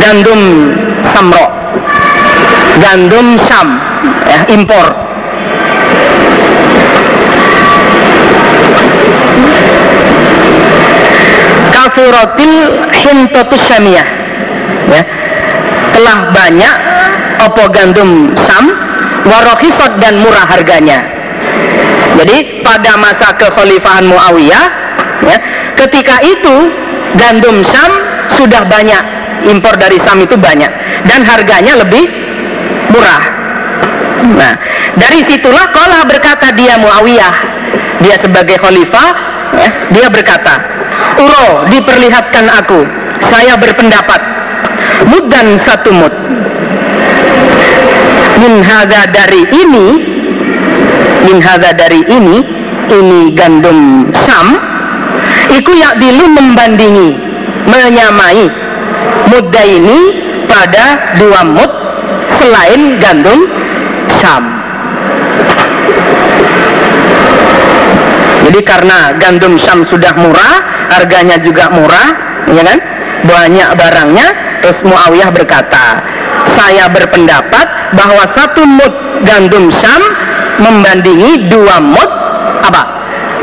gandum samro. Gandum sam ya, impor. Kafirotil hintotus syamiyah ya. Telah banyak opo gandum sam warohisot dan murah harganya. Jadi pada masa kekhalifahan Muawiyah ya, ketika itu gandum sam sudah banyak impor dari sam itu banyak. Dan harganya lebih murah. Nah dari situlah kola berkata dia Muawiyah dia sebagai khalifah ya, dia berkata Uro diperlihatkan aku saya berpendapat mud dan satu mud. Min hadha dari ini min hadha dari ini ini gandum sam iku yak dilu membandingi menyamai muda ini pada dua mud selain gandum sam jadi karena gandum sam sudah murah harganya juga murah ya kan? Banyak barangnya terus Muawiyah berkata saya berpendapat bahwa satu mud gandum Syam membandingi dua mud apa?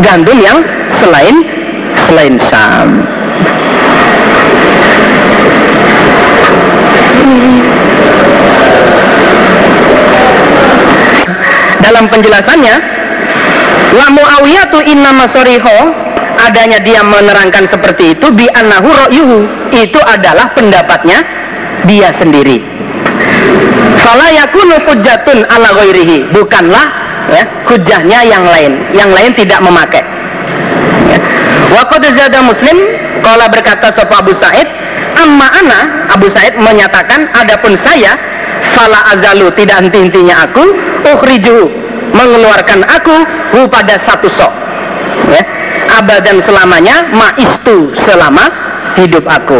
Gandum yang selain selain Syam dalam penjelasannya la Muawiyah tu inna masoriho adanya dia menerangkan seperti itu bi annahu ra'yuhu itu adalah pendapatnya dia sendiri fala yakunu hujjatun ala ghairihi bukanlah ya hujahnya yang lain yang lain tidak memakai ya. wa qad zada muslim qala berkata sapa Abu Said amma ana Abu Said menyatakan adapun saya fala azalu tidak henti-hentinya aku ukhriju mengeluarkan aku hu pada satu sok. Ya abadan selamanya maistu selama hidup aku.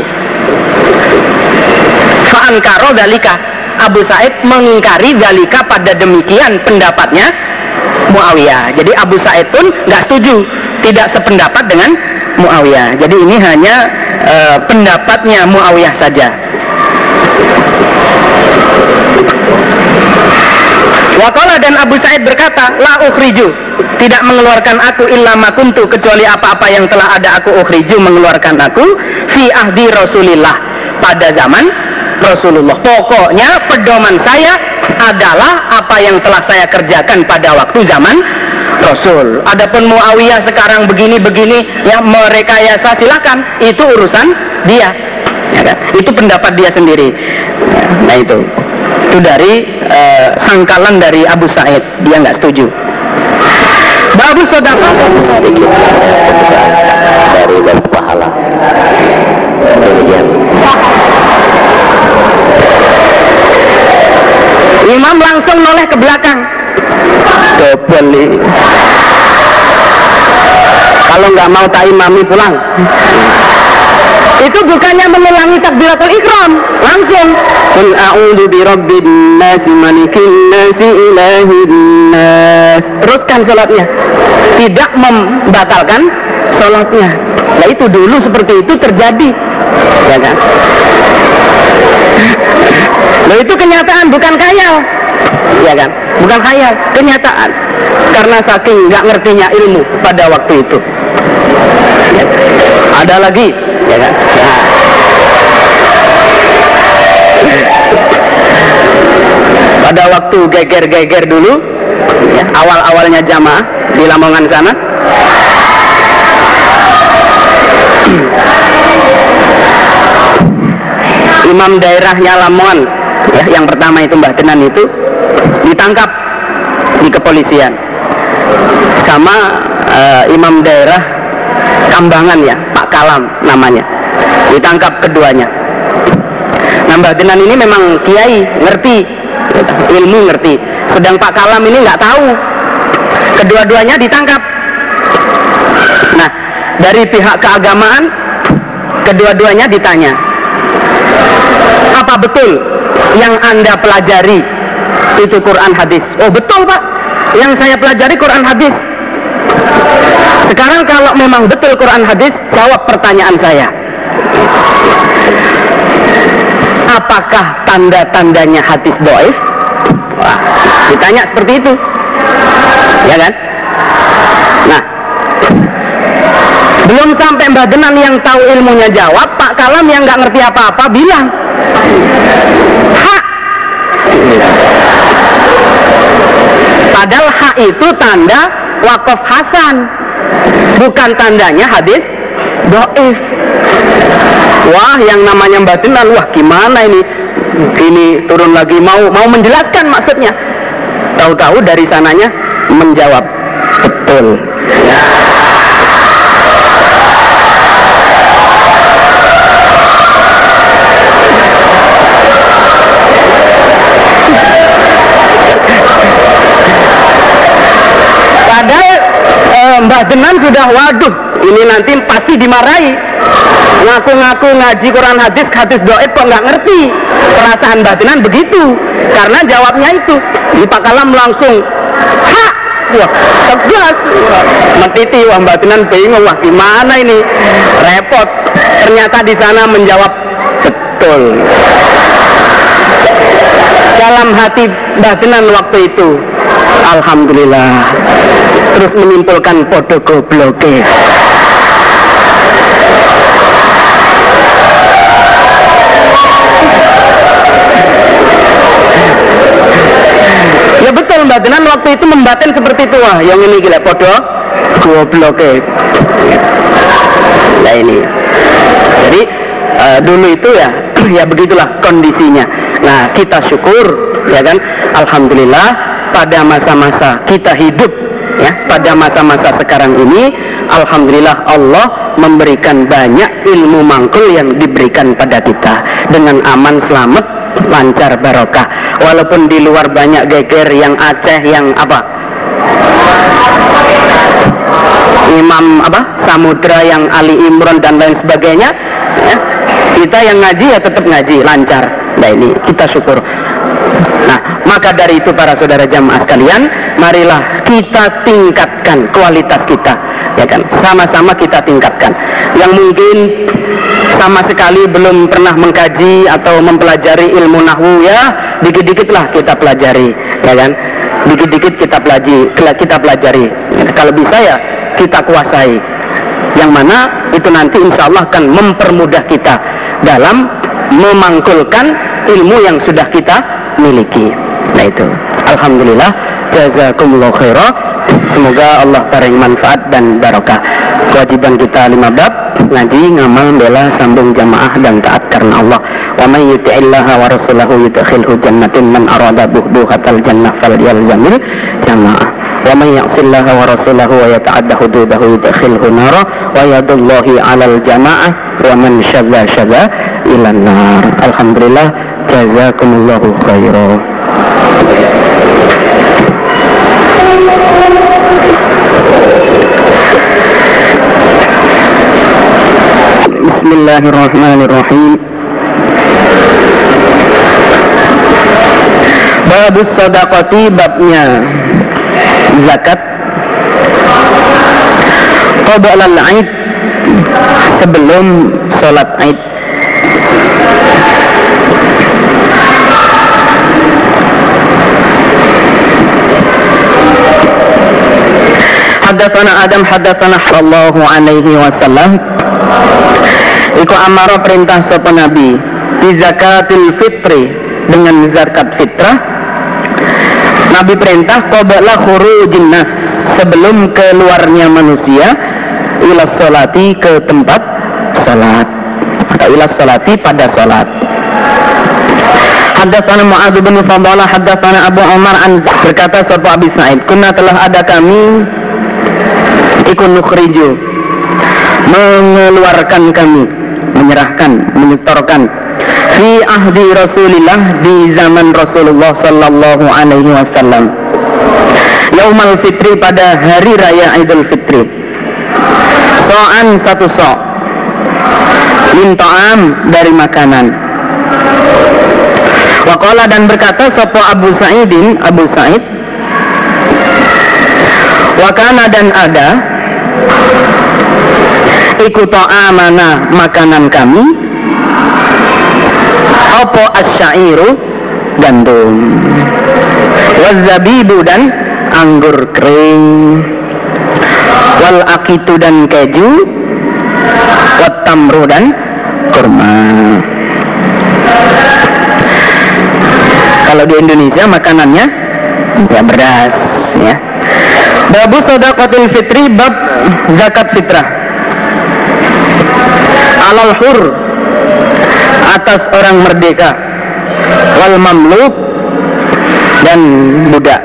Fa'ankaro dalika Abu Said mengingkari dalika pada demikian pendapatnya Muawiyah. Jadi Abu Said pun nggak setuju tidak sependapat dengan Muawiyah. Jadi ini hanya e, pendapatnya Muawiyah saja. Wakola dan Abu Said berkata, La ukhriju, tidak mengeluarkan aku illa makuntu kecuali apa-apa yang telah ada aku ukhriju mengeluarkan aku fi ahdi Rasulillah. Pada zaman Rasulullah. Pokoknya pedoman saya adalah apa yang telah saya kerjakan pada waktu zaman Rasul. Adapun Muawiyah sekarang begini-begini yang merekayasa silakan, itu urusan dia. Ya kan? Itu pendapat dia sendiri. Nah itu itu dari uh, sangkalan dari Abu Said dia nggak setuju Babu sodako dari pahala demikian Imam langsung noleh ke belakang kebeli kalau nggak mau tak imami pulang itu bukannya mengulangi takbiratul ikram langsung. Qul a'udzu bi rabbin nas malikin nas ilahin nas. Teruskan sholatnya. Tidak membatalkan sholatnya. Nah itu dulu seperti itu terjadi. Ya kan? Nah itu kenyataan bukan khayal. Ya kan? Bukan khayal kenyataan. Karena saking nggak ngertinya ilmu pada waktu itu. Ya. Ada lagi ya kan? Nah. pada waktu geger-geger dulu ya, awal-awalnya jamaah di Lamongan sana. Imam daerahnya Lamongan ya, yang pertama itu Mbah Tenan itu ditangkap di kepolisian. Sama uh, imam daerah Kambangan ya Pak Kalam namanya. Ditangkap keduanya. Nah Mbah Tenan ini memang kiai ngerti. Ilmu ngerti. Sedang Pak Kalam ini nggak tahu. Kedua-duanya ditangkap. Nah dari pihak keagamaan kedua-duanya ditanya apa betul yang anda pelajari itu Quran hadis? Oh betul pak. Yang saya pelajari Quran hadis sekarang kalau memang betul Quran hadis jawab pertanyaan saya apakah tanda-tandanya hadis doif? Wah, ditanya seperti itu. Ya kan? Nah, belum sampai Mbah Denan yang tahu ilmunya jawab, Pak Kalam yang nggak ngerti apa-apa bilang, hak. Padahal hak itu tanda wakaf Hasan, bukan tandanya hadis doif. Wah, yang namanya Mbah Denan, wah gimana ini? Ini turun lagi mau mau menjelaskan maksudnya. Tahu-tahu dari sananya menjawab betul. Padahal Denan sudah. Waduh ini nanti pasti dimarahi. Ngaku-ngaku ngaji Quran hadis hadis doib kok nggak ngerti. Perasaan Mbah Denan begitu karena jawabnya itu. Di Pak Kalam langsung hak! Wah tegas. Metiti wah Mbah Denan bingung wah gimana ini? Repot. Ternyata di sana menjawab betul. Dalam hati Mbah Denan waktu itu Alhamdulillah. Terus menyimpulkan podo gobloke. Ya betul Mbak Denan waktu itu membatin seperti itu. Wah yang ini gila podo gobloke. Nah ini. Jadi eh, dulu itu ya ya begitulah kondisinya. Nah kita syukur ya kan? Alhamdulillah pada masa-masa kita hidup ya pada masa-masa sekarang ini Alhamdulillah Allah memberikan banyak ilmu mangkul yang diberikan pada kita. Dengan aman selamat lancar barokah. Walaupun di luar banyak geger yang Aceh yang apa? Imam apa? Samudra yang Ali Imron dan lain sebagainya ya, kita yang ngaji ya tetap ngaji lancar. Nah ini kita syukur Maka dari itu para saudara jamaah sekalian, marilah kita tingkatkan kualitas kita, ya kan? Sama-sama kita tingkatkan. Yang mungkin sama sekali belum pernah mengkaji atau mempelajari ilmu nahwu ya, dikit-dikit lah kita pelajari, ya kan? Dikit-dikit kita pelajari, kita pelajari. Kalau bisa ya kita kuasai. Yang mana itu nanti insya Allah akan mempermudah kita dalam memangkulkan ilmu yang sudah kita miliki. Nah itu. Alhamdulillah. Jazakumullah khairah. Semoga Allah paring manfaat dan barokah. Kewajiban kita lima bab ngaji, ngamal, bela, sambung jamaah dan taat karena Allah. Wa may yuti'illaha wa rasulahu yudkhilhu jannatin man arada buhbuhatal jannah fal yalzamil jamaah. Wa may ya'sillaha wa rasulahu wa yata'adda hududahu yudkhilhu nara wa yadullahi 'alal jamaah wa man syadza syadza ilan nar. Alhamdulillah jazakumullahu khairan. Bismillahirrahmanirrahim. Babus sadaqati babnya. Zakat. Qabla al-Aid sebelum salat Aid Hadatsana Adam hadatsana sallallahu alaihi wasallam. Iku amaro perintah sapa Nabi. Di zakatil fitri dengan zakat fitrah. Nabi perintah qabla khurujin nas sebelum keluarnya manusia ila salati ke tempat salat atau ila salati pada salat Hadatsana Mu'adz bin Fadalah hadatsana Abu Umar an berkata sapa Abi Sa'id kunna telah ada kami ikun nukhriju mengeluarkan kami menyerahkan menyetorkan fi ahdi Rasulillah di zaman Rasulullah sallallahu alaihi wasallam. Yaumal Fitri pada hari raya Idul Fitri. So'an satu so' min ta'am dari makanan. Waqala dan berkata sopo Abu Sa'idin? Abu Sa'id. Wakana dan ada Ikut amana makanan kami. Apa asyairu gandum. Wazabibu dan anggur kering. Wal akitu dan keju. Wat tamru dan kurma. Kalau di Indonesia makanannya ya beras ya. Babu sodakotil fitri bab zakat fitrah. Alal hur atas orang merdeka. Wal mamluk dan budak.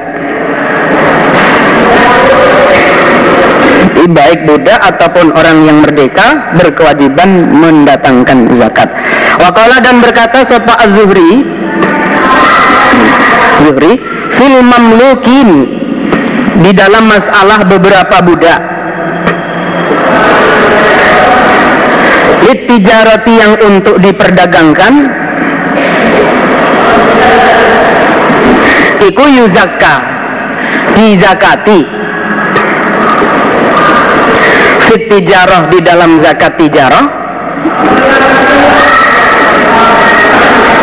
Baik budak ataupun orang yang merdeka berkewajiban mendatangkan zakat. Wakala dan berkata sopa az-Zuhri Zuhri fil mamlukin di dalam masalah beberapa budak. Litijarati yang untuk diperdagangkan. Iku yuzakka. Dizakati. Fit tijarah di dalam zakat tijarah.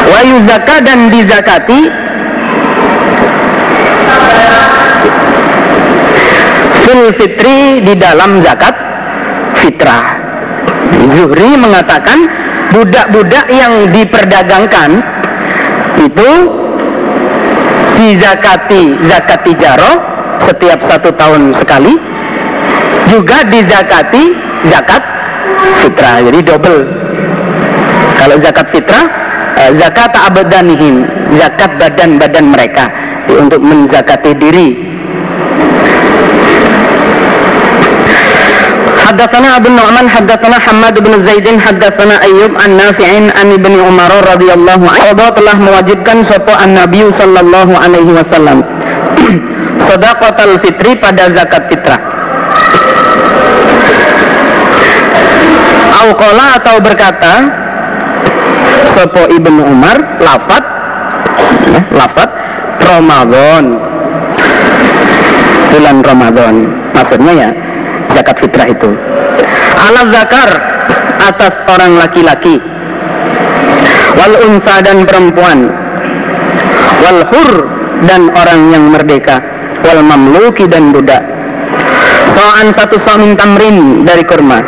Wa yuzakka dan dizakati Fil fitri di dalam zakat fitrah. Zuhri mengatakan budak-budak yang diperdagangkan itu dizakati zakat tijaroh setiap satu tahun sekali juga dizakati zakat fitrah. Jadi double. Kalau zakat fitrah eh, zakat abadanihim zakat badan-badan mereka untuk menzakati diri حدثنا أبو النعمان حدثنا حماد بن زيد حدثنا أيوب عن نافع عن ابن عمر رضي الله عنه telah mewajibkan sopo an Nabi sallallahu alaihi wasallam sedaqatul fitri pada zakat fitrah Auqala atau berkata sopo ibnu Umar lafat ya, lafat Ramadan bulan Ramadan maksudnya ya zakat fitrah itu. Ala zakar atas orang laki-laki. Wal unsa dan perempuan. Wal hur dan orang yang merdeka. Wal mamluki dan budak. So'an satu so' min tamrin dari kurma.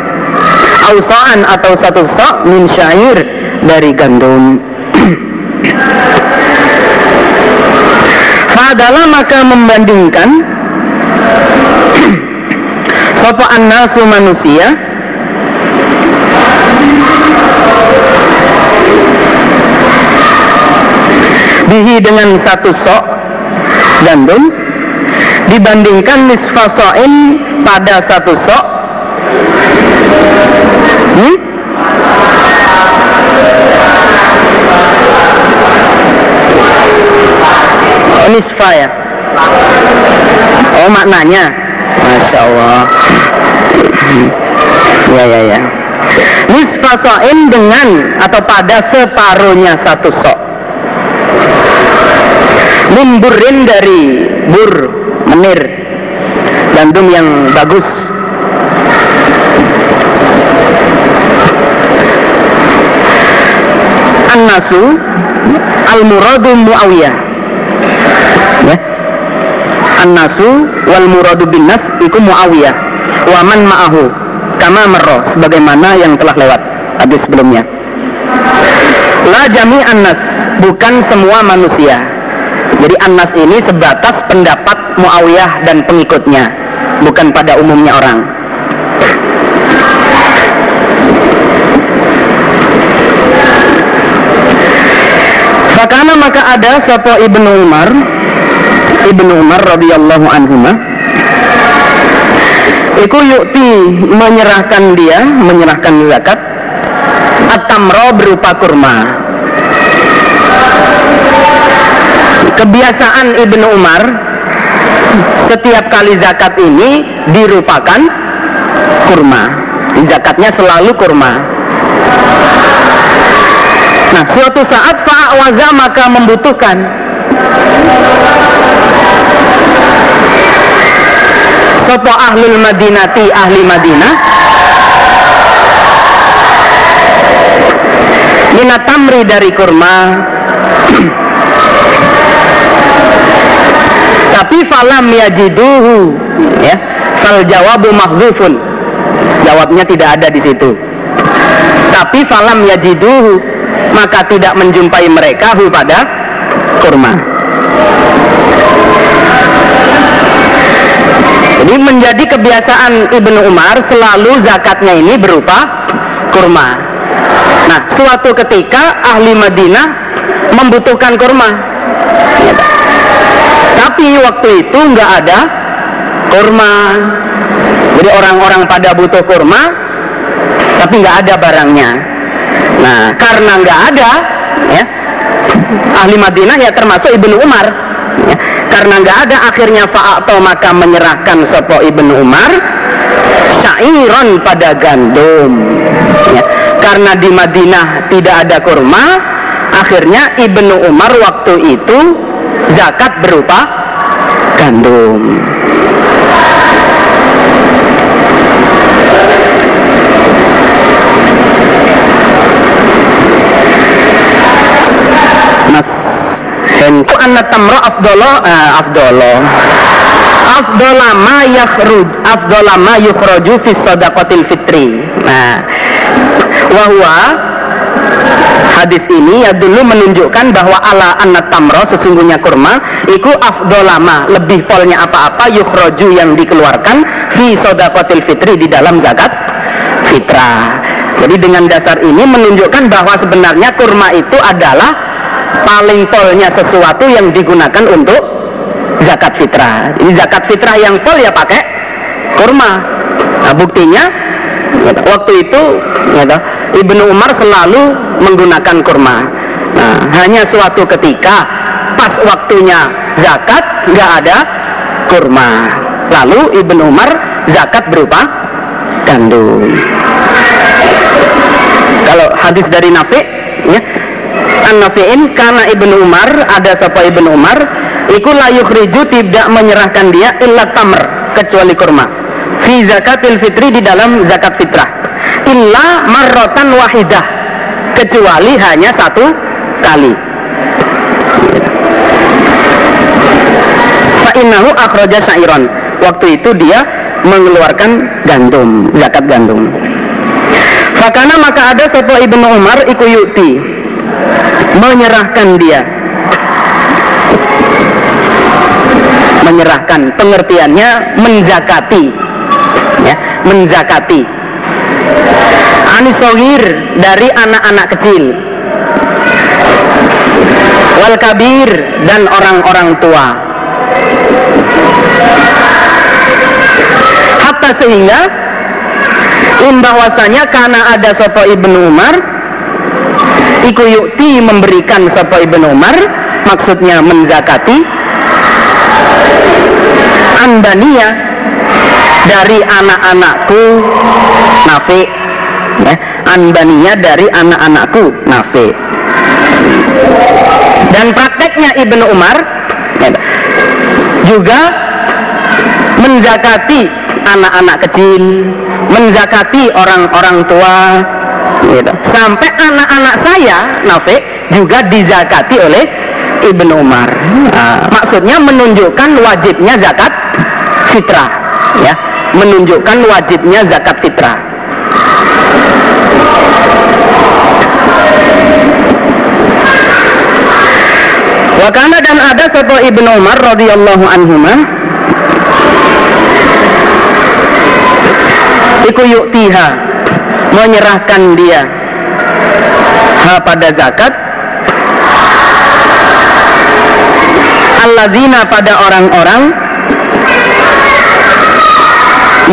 Au so'an atau satu so' min syair dari gandum. Fadalah maka membandingkan Sopo annasu manusia? Bihi dengan satu sok gandum. Dibandingkan nisfasoin pada satu sok. Hmm? Nisfa ya? Oh maknanya? Masya Allah Ya ya ya. Nisfa so'in dengan Atau pada separuhnya satu sok. Mimburin dari bur Menir Gandum yang bagus. An-nasu Al-muradu mu'awiyah. Ya. An-nasu wal muradu bin nas iku Muawiyah wa man ma'ahu kama marra sebagaimana yang telah lewat hadis sebelumnya. La jami an-nas bukan semua manusia. Jadi an-nas ini sebatas pendapat Muawiyah dan pengikutnya, bukan pada umumnya orang. Fakana maka ada sopo ibnu Umar Ibnu Umar radhiyallahu anhuma Iku yukti menyerahkan dia, menyerahkan zakat Atamro berupa kurma. Kebiasaan Ibnu Umar Setiap kali zakat ini dirupakan kurma. Zakatnya selalu kurma. Nah suatu saat fa'awaza maka membutuhkan Sopo ahlul madinati ahli Madinah? Minat tamri dari kurma. Tapi falam yajiduhu ya. Fal jawabu mahdzufun jawabnya tidak ada di situ. Tapi falam yajiduhu maka tidak menjumpai mereka hu pada kurma jadi menjadi kebiasaan Ibnu Umar selalu zakatnya ini berupa kurma. Nah suatu ketika ahli Madinah membutuhkan kurma. Tapi waktu itu nggak ada kurma. Jadi orang-orang pada butuh kurma tapi nggak ada barangnya. Nah karena nggak ada ya ahli Madinah ya termasuk Ibnu Umar karena nggak ada akhirnya atau maka menyerahkan sopo Ibnu Umar syairon pada gandum. Ya, karena di Madinah tidak ada kurma akhirnya Ibnu Umar waktu itu zakat berupa gandum Henku anna tamra afdolo uh, afdolo afdola ma yakhrud afdola ma yukhraju fi sadaqatil fitri. Nah. Wahwa hadis ini ya dulu menunjukkan bahwa ala anna tamro sesungguhnya kurma iku afdolama lebih polnya apa-apa yukhraju yang dikeluarkan fi sodakotil fitri di dalam zakat fitrah. Jadi dengan dasar ini menunjukkan bahwa sebenarnya kurma itu adalah paling polnya sesuatu yang digunakan untuk zakat fitrah ini zakat fitrah yang pol ya pakai kurma nah buktinya waktu itu gitu, Ibnu Umar selalu menggunakan kurma. Nah, hanya suatu ketika pas waktunya zakat nggak ada kurma. Lalu Ibnu Umar zakat berupa gandum. Kalau hadis dari Nafi, ya, an Nafi'in karena Ibnu Umar ada siapa Ibnu Umar, iku layuk riju tidak menyerahkan dia illa tamr kecuali kurma. Fi zakatil fitri di dalam zakat fitrah. Illa marrotan wahidah kecuali hanya satu kali. Fa'innahu akhraja syairon. Waktu itu dia mengeluarkan gandum zakat gandum. Fakana maka ada sopo ibnu Umar iku yukti menyerahkan dia. Menyerahkan pengertiannya menzakati. Ya menzakati. Anisogir dari anak-anak kecil. Wal kabir dan orang-orang tua. Hatta sehingga in bahwasanya karena ada sopo ibnu Umar iku yukti memberikan sopo ibnu Umar maksudnya menzakati andania dari anak-anakku nafi ya, anbaniya dari anak-anakku nafi. Dan prakteknya Ibnu Umar ya, juga menzakati anak-anak kecil menzakati orang-orang tua gitu. sampai anak-anak saya Nafi juga dizakati oleh Ibnu Umar. Nah, maksudnya menunjukkan wajibnya zakat fitrah ya. Menunjukkan wajibnya zakat fitrah. Wakana dan ada satu Ibnu Umar radhiyallahu anhu Iku yuktiha menyerahkan dia ha pada zakat. Alladzina pada orang-orang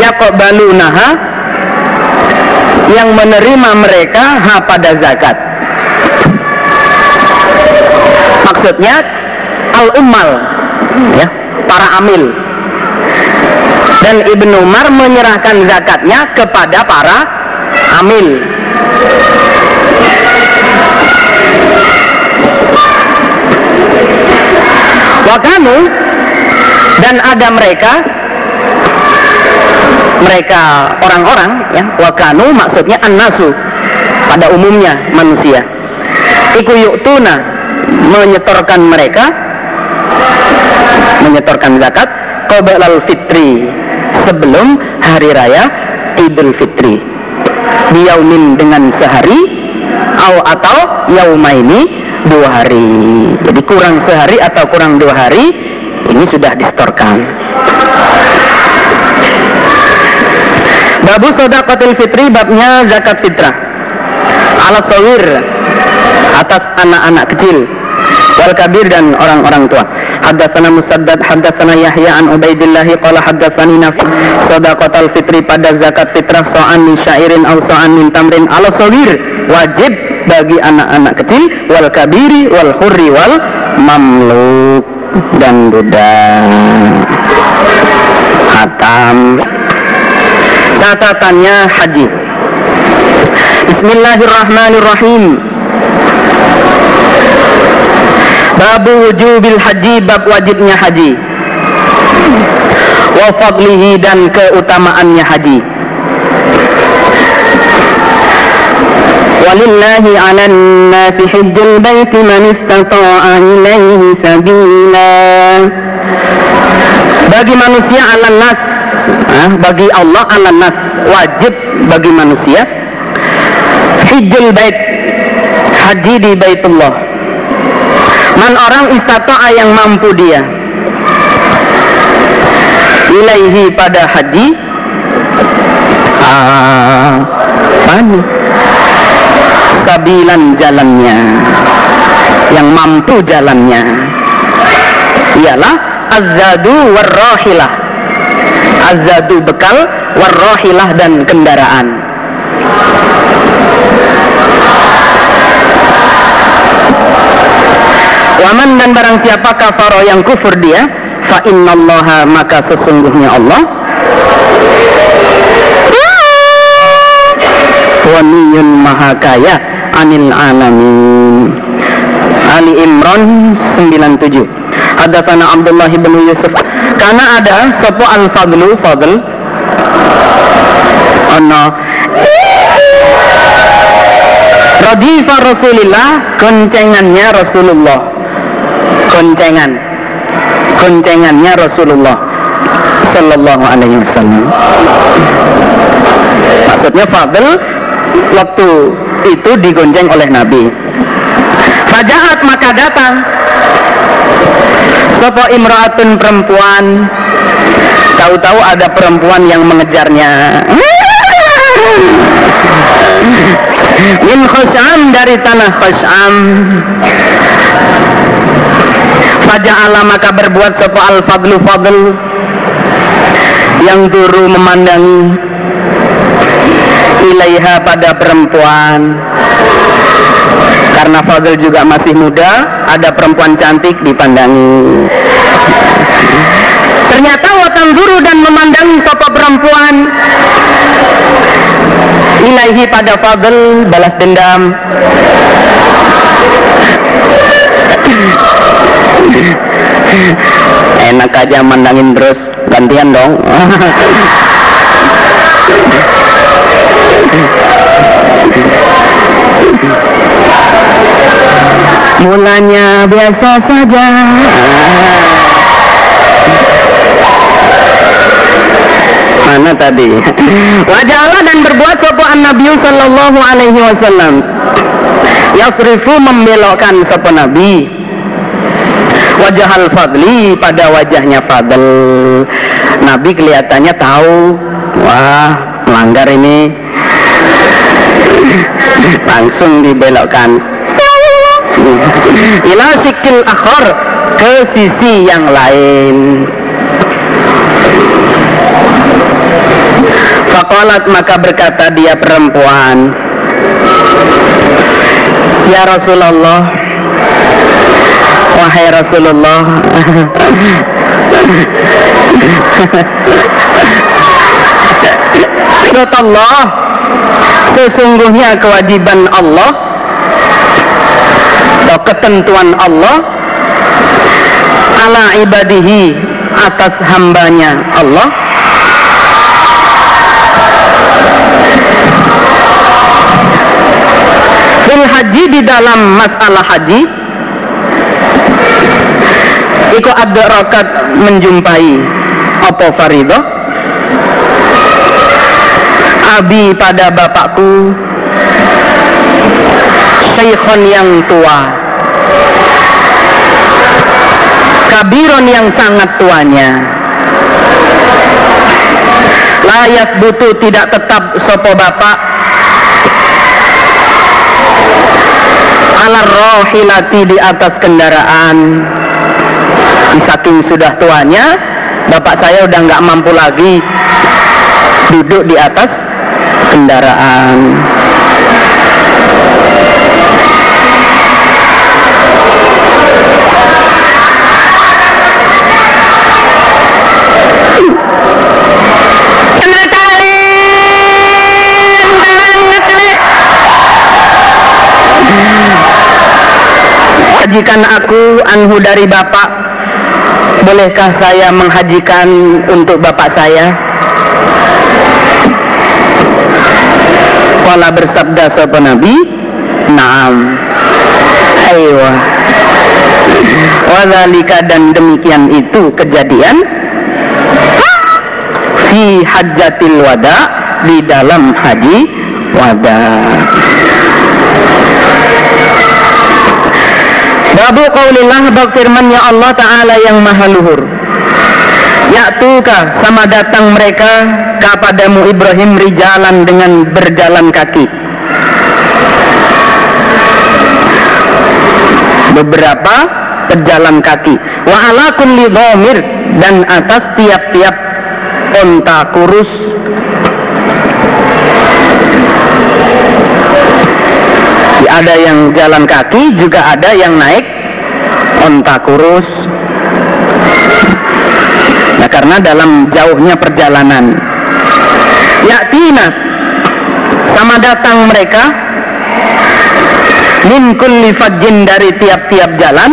yaqbalunaha yang menerima mereka ha pada zakat. Maksudnya al ummal ya para amil. Dan Ibnu Umar menyerahkan zakatnya kepada para amil wakanu dan ada mereka mereka orang-orang ya wakanu maksudnya an-nasu pada umumnya manusia. Iku yu'tuna menyetorkan mereka menyetorkan zakat qoblal fitri sebelum hari raya Idul Fitri biyaumin dengan sehari au atau yaumaini dua hari. Jadi kurang sehari atau kurang dua hari ini sudah disetorkan Babu sodakotil fitri babnya zakat fitrah. Ala sawir atas anak-anak kecil wal kabir dan orang-orang tua. Haddatsana Musaddad haddatsana Yahya an Ubaidillah qala Nafi. Sadaqatul fitri pada zakat fitrah so'an min syairin aw so'an wajib bagi anak-anak kecil wal kabiri wal hurri wal mamluk. Dan budak. Hatam catatannya haji. Bismillahirrahmanirrahim Babu wujubil haji bab wajibnya haji. Wa fadlihi dan keutamaannya haji. Walillahi 'alan nasi hajjul baiti man istata'a ilaihi sabila. Bagi manusia 'alan nas ah, bagi Allah 'alan nas wajib bagi manusia. Hijjul bait haji di Baitullah man orang istata'a yang mampu dia. Ilaihi pada haji. Ah, apa sabilan jalannya. Yang mampu jalannya. Ialah azadu warrohilah. Azadu bekal warrohilah dan kendaraan Waman dan barang siapa kafaro yang kufur dia? Fa innallaha maka sesungguhnya Allah. Waniyun maha kaya anil alamin. Ali Imran 97 Hadatsana Abdullah bin Yusuf. Karena ada sopo al fadlu fadl. Ana. Radifa Rasulillah kencengannya Rasulullah kencengan kencengannya Rasulullah Sallallahu alaihi wasallam. Maksudnya fadl waktu itu digonceng oleh Nabi. Fajaat maka datang. Sopo imraatun perempuan. Tahu-tahu ada perempuan yang mengejarnya. Min khusam dari tanah khusam Faja'ala maka berbuat sopo al-fadlu fadl Yang turu memandangi Ilaiha pada perempuan. Karena Fadl juga masih muda ada perempuan cantik dipandangi. Ternyata watan guru dan memandangi sopo perempuan. Ilaihi pada Fadl balas dendam enak aja mandangin terus. Gantian dong. Mulanya biasa saja. Mana tadi? Wajahlah dan berbuat sopo an Nabi Sallallahu Alaihi Wasallam. Yasrifu membelokkan sopo Nabi Wajah al-fadli pada wajahnya Fadl. Nabi kelihatannya tahu Wah melanggar ini. Langsung dibelokkan. Ila sikil akhor ke sisi yang lain. Fakolat maka berkata dia perempuan Ya Rasulullah Wahai Rasulullah. Allah Sesungguhnya kewajiban Allah atau ketentuan Allah ala ibadihi atas hambanya Allah. Fil haji di dalam masalah haji iku rokat menjumpai apa farido abi pada bapakku. Syekhon yang tua. Kabiron yang sangat tuanya. Layak butuh tidak tetap sopo bapak. Ala rohilati di atas kendaraan saking sudah tuanya bapak saya udah nggak mampu lagi duduk di atas kendaraan. Hajikan aku anhu dari bapak bolehkah saya menghajikan untuk bapak saya? Kala bersabda sapa Nabi? Naam. Aywa Wadhalika dan demikian itu kejadian. Fi hajjatil wada Di dalam haji wada Babu qaulillah bab firmannya Allah Ta'ala yang maha luhur. Ya'tuka sama datang mereka kepadamu Ibrahim rijalan dengan berjalan kaki. Beberapa berjalan kaki. Wa ala kulli dhamir dan atas tiap-tiap onta kurus ada yang jalan kaki juga ada yang naik onta kurus. Nah karena dalam jauhnya perjalanan. Yaktina sama datang mereka. Min kulli dari tiap-tiap jalan.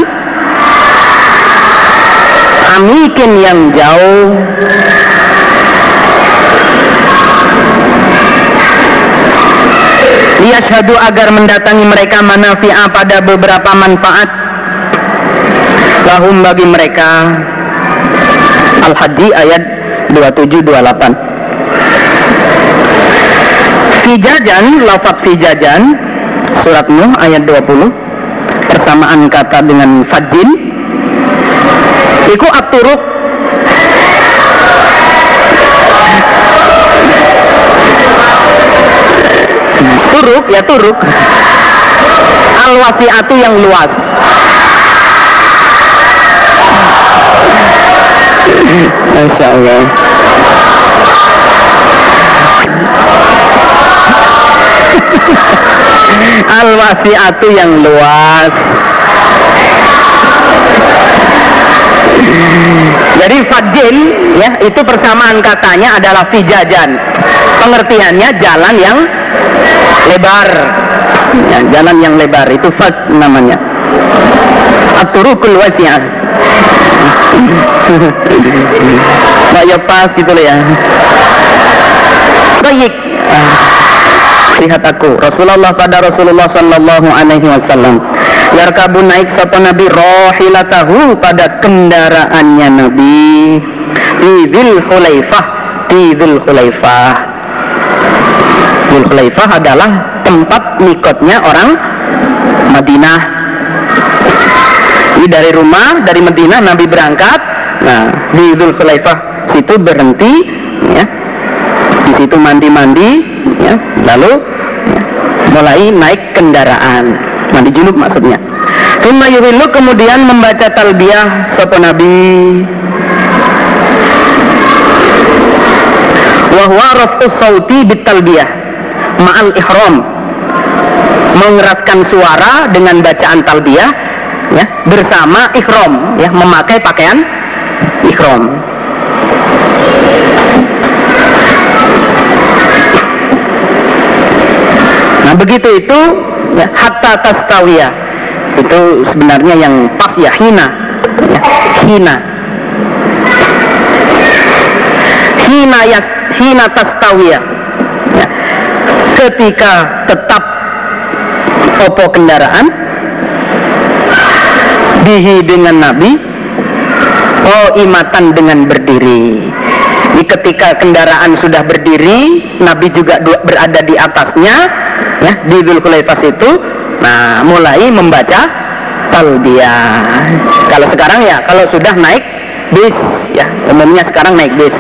Amikin yang jauh liyashhadu agar mendatangi mereka manafi'a pada beberapa manfaat. Lahum bagi mereka. Al-Haji ayat 2728 Fijajan, lafat fijajan Surat Nuh ayat 20 Persamaan kata dengan fajin. Iku aturuk turuk ya turuk. Al wasiatu yang luas. Masya Allah. Al wasiatu yang luas. Jadi fajin ya itu persamaan katanya adalah fijajan. Pengertiannya jalan yang lebar. Ya, jalan yang lebar itu fas namanya. Aturukul wasi'ah. Mbak ya pas gitu loh ya. Baik. Lihat aku Rasulullah pada Rasulullah Sallallahu Alaihi Wasallam. Yarkabu naik sapa Nabi rohilatahu pada kendaraannya Nabi. Tidil Hulaifah Tidil Hulaifah Dhul Khulaifah adalah tempat mikotnya orang Madinah. Ini dari rumah, dari Madinah Nabi berangkat. Nah, di Dhul Khulaifah situ berhenti, ya. Di situ mandi-mandi, ya. Lalu ya, mulai naik kendaraan. Mandi junub maksudnya. Yuhillu kemudian membaca talbiyah sopo Nabi wahwa raf'us sauti bitalbiyah ma'al ihram. Mengeraskan suara dengan bacaan talbiyah ya bersama ihram ya memakai pakaian ihram. Nah begitu itu ya, hatta tastawiyah. Itu sebenarnya yang pas ya hina. Ya, hina. Hina yas hina tastawiyah ketika tetap opo kendaraan bihi dengan Nabi oh imatan dengan berdiri. Jadi ketika kendaraan sudah berdiri Nabi juga berada di atasnya ya di Dzulkulaifas itu nah mulai membaca talbiyah. Kalau sekarang ya kalau sudah naik bis ya umumnya sekarang naik bis.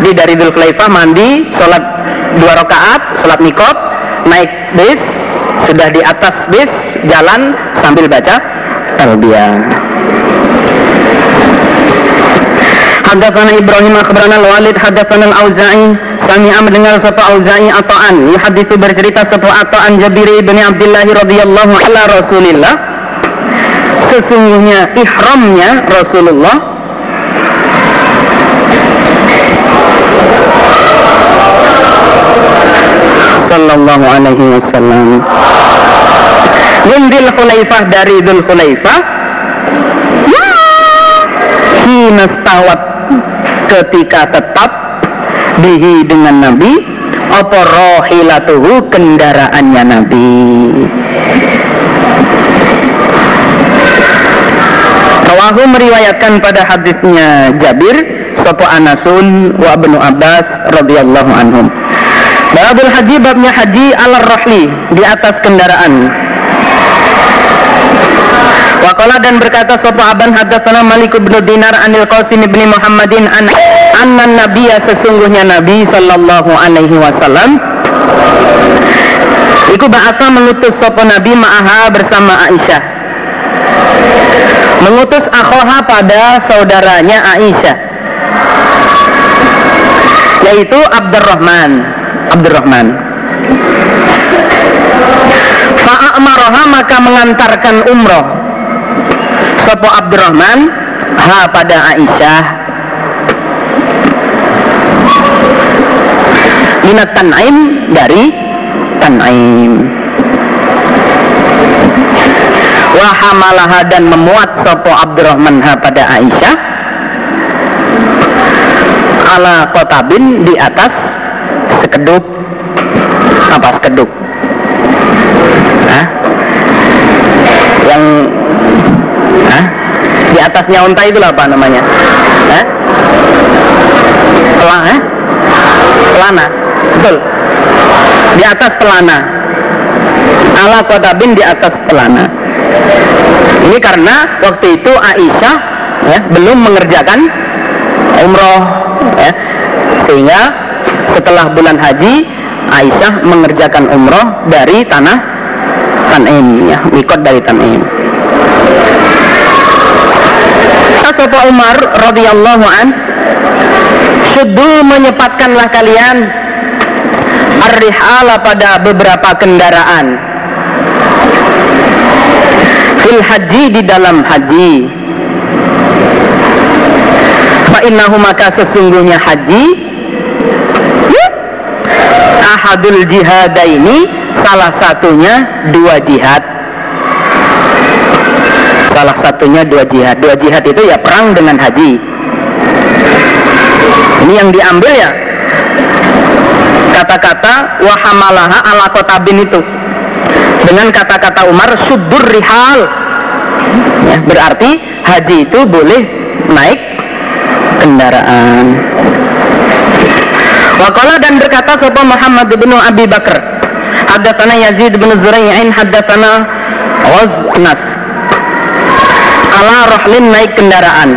Jadi dari Dzulkulaifah mandi sholat dua rakaat sholat mikot naik bis sudah di atas bis jalan sambil baca talbiyah. Hadatsana Ibrahim akhbarana Al-Walid hadatsana Al-Auza'i. Sami'a mendengar sapa Auza'i ata'an. Yuhaditsu bercerita sapa ata'an Jabir bin Abdullah radhiyallahu ala Rasulillah. Sesungguhnya ihramnya Rasulullah sallallahu alaihi wasallam. Yundil Khulaifah dari Dhul Khulaifah. Hina ketika tetap bihi dengan Nabi. Apa rohilatuhu kendaraannya Nabi? Rawahu meriwayatkan pada hadisnya Jabir Sopo Anasun wa Ibnu Abbas radhiyallahu anhum Babul haji babnya haji ala rahli di atas kendaraan. Waqala dan berkata sapa aban hadatsana Malik bin Dinar anil Qasim bin Muhammadin an anna nabiyya sesungguhnya Nabi sallallahu alaihi wasallam. Iku ba'atha mengutus sapa Nabi ma'aha bersama Aisyah. Mengutus akhoha pada saudaranya Aisyah Yaitu Abdurrahman Abdurrahman. Fa'amaraha maka mengantarkan umroh. Sopo Abdurrahman? Ha pada Aisyah. Minat Tan'im dari Tan'im Wahamalaha dan memuat Sopo Abdurrahman Ha pada Aisyah. Ala kotabin di atas sekeduk apa sekeduk Hah? yang Hah? di atasnya unta itu apa namanya. Hah? pelana pelana betul. Di atas pelana. Ala kotabin di atas pelana. Ini karena waktu itu Aisyah ya, belum mengerjakan umroh ya, sehingga setelah bulan haji Aisyah mengerjakan umroh dari tanah Tanim ya, mikot dari Tanim. Asapa Umar radhiyallahu an Sudu menyepatkanlah kalian Ar-rihala pada beberapa kendaraan Fil haji di dalam haji Fa innahu maka sesungguhnya haji Ahadul jihadaini salah satunya dua jihad. Salah satunya dua jihad. Dua jihad itu ya perang dengan haji. Ini yang diambil ya. Kata-kata wahamalaha ala kotabin itu. Dengan kata-kata Umar sudur rihal. Ya, berarti haji itu boleh naik kendaraan Waqala dan berkata sapa Muhammad bin Abi Bakar Haddatsana Yazid bin Zurai'in haddatsana Waznas ala rahlin naik kendaraan.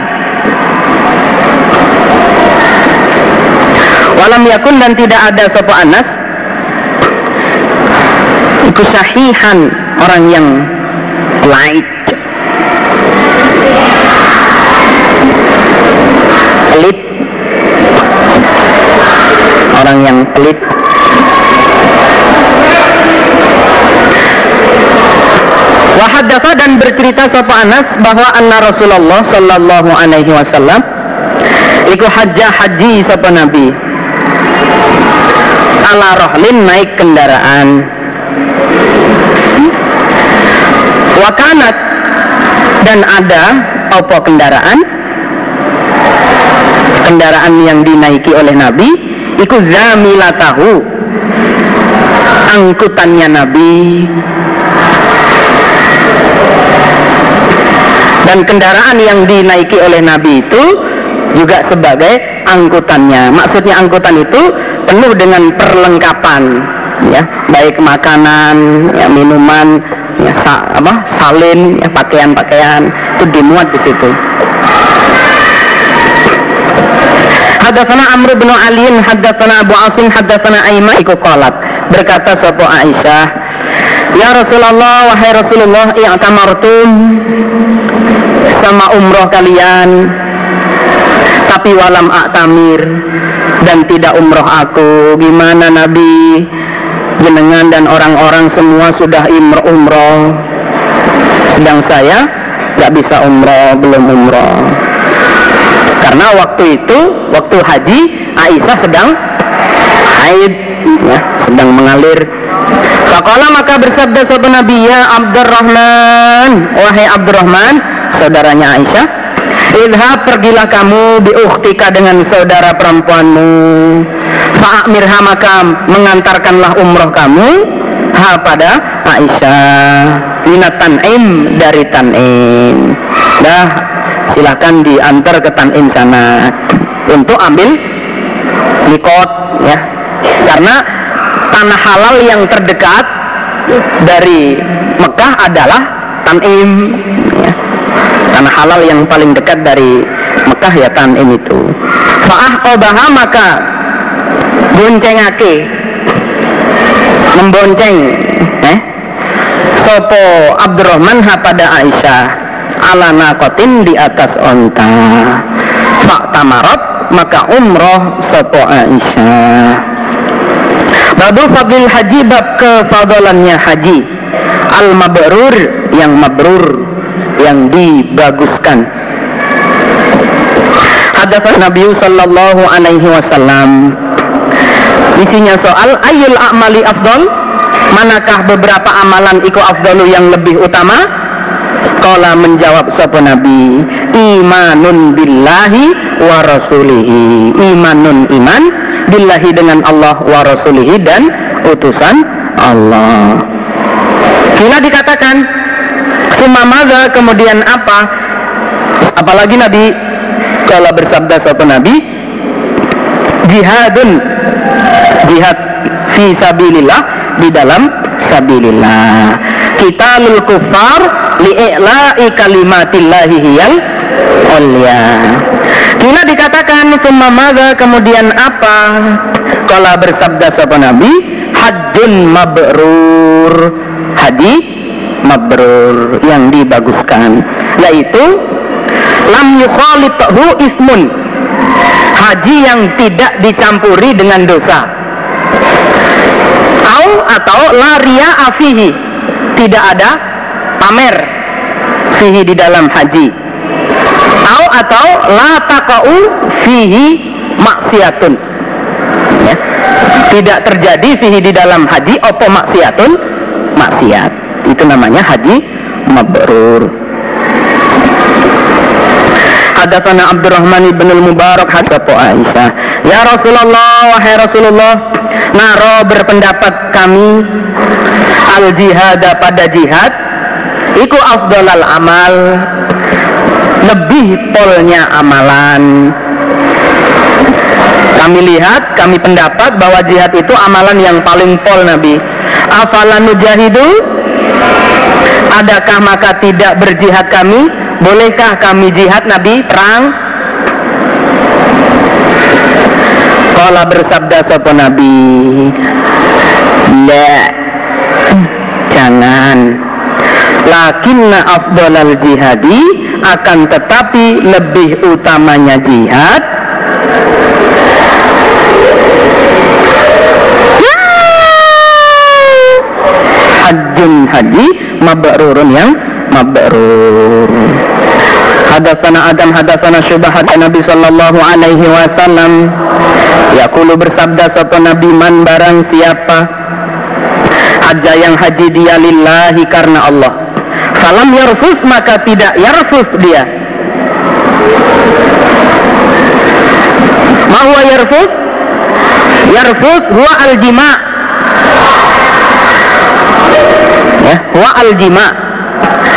Walam yakun dan tidak ada sopo anas. Itu sahihan orang yang light orang yang pelit. Wahadafa dan bercerita sapa Anas bahwa anna Rasulullah sallallahu alaihi wasallam iku hajjah haji sapa Nabi. Ala rohlin naik kendaraan. Wakanat dan ada apa kendaraan? Kendaraan yang dinaiki oleh Nabi Iku zamilatahu. Angkutannya Nabi. Dan kendaraan yang dinaiki oleh Nabi itu Juga sebagai angkutannya. Maksudnya angkutan itu penuh dengan perlengkapan ya. Baik makanan ya, minuman ya, sa apa salin ya pakaian-pakaian. Itu dimuat di situ. Hadatsana Amr bin Ali, hadatsana Abu Asim, hadatsana Aiman iku qalat. Berkata sapa Aisyah, Ya Rasulullah, wahai Rasulullah, i'tamartum sama umroh kalian tapi walam aktamir dan tidak umroh aku. Gimana Nabi? Jenengan dan orang-orang semua sudah imroh umroh. Sedang saya nggak bisa umroh belum umroh karena waktu itu waktu haji Aisyah sedang haid ya, sedang mengalir. Fakola maka bersabda sahabat Nabi ya Abdurrahman wahai Abdurrahman saudaranya Aisyah Idha pergilah kamu biukhtika dengan saudara perempuanmu. Fa'amirha maka mengantarkanlah umroh kamu Ha pada Aisyah. Minat tan'im dari tan'im Dah silahkan diantar ke tan'im sana Untuk ambil nikot ya. Karena tanah halal yang terdekat dari Mekah adalah Tan'im ya. Tanah halal yang paling dekat dari Mekah ya Tanim itu. Fa'ah qobaha maka boncengake. Membonceng eh Sopo Abdurrahman ha pada Aisyah ala nakotin di atas onta Fa'tamarat maka umroh Sopo Aisyah Babu fadil haji bab kefadalannya haji Al mabrur yang mabrur yang dibaguskan. Hadatsana Nabi sallallahu alaihi wasallam. Isinya soal ayul a'mali afdal? Manakah beberapa amalan iku afdalu yang lebih utama? Kala menjawab sapa Nabi, imanun billahi wa rasulihi. Imanun iman billahi dengan Allah wa rasulihi dan utusan Allah. Kila dikatakan Sumamaga kemudian apa? Apalagi Nabi kalau bersabda satu Nabi jihadun jihad fi sabilillah di dalam sabilillah kita lul kufar li'i'la'i kalimatillahi hiyal ulya Kila dikatakan sumamaga kemudian apa? Kalau bersabda satu Nabi hajjun mabrur. Haji mabrur yang dibaguskan yaitu lam yukhalitahu ismun. Haji yang tidak dicampuri dengan dosa. Au atau laria afihi tidak ada pamer fihi di dalam haji. Au atau la taqau fihi maksiatun. Ya. tidak terjadi fihi di dalam haji opo maksiatun? Maksiat. Itu namanya haji mabrur. Hadatsana Abdurrahman bin al-Mubarak hadats Aisyah. Ya Rasulullah wahai Rasulullah naro berpendapat kami al jihad pada jihad iku afdalal amal lebih polnya amalan kami lihat, kami pendapat bahwa jihad itu amalan yang paling pol Nabi. Afalan nujahidu? Adakah maka tidak berjihad kami? Bolehkah kami jihad Nabi perang? Kala bersabda sapa Nabi, La, jangan. Lakinna afdalal jihadi akan tetapi lebih utamanya jihad. Hajjun haji mabrurun yang mabrur. Hadatsana Adam hadatsana Syubah Nabi sallallahu alaihi wasallam. Yaqulu bersabda sapa Nabi man barang siapa aja yang haji dia lillahi karena Allah. Falam yarfus maka tidak yarfus dia. Ma huwa yarfus? Yarfus huwa al-jima' ya wa al jima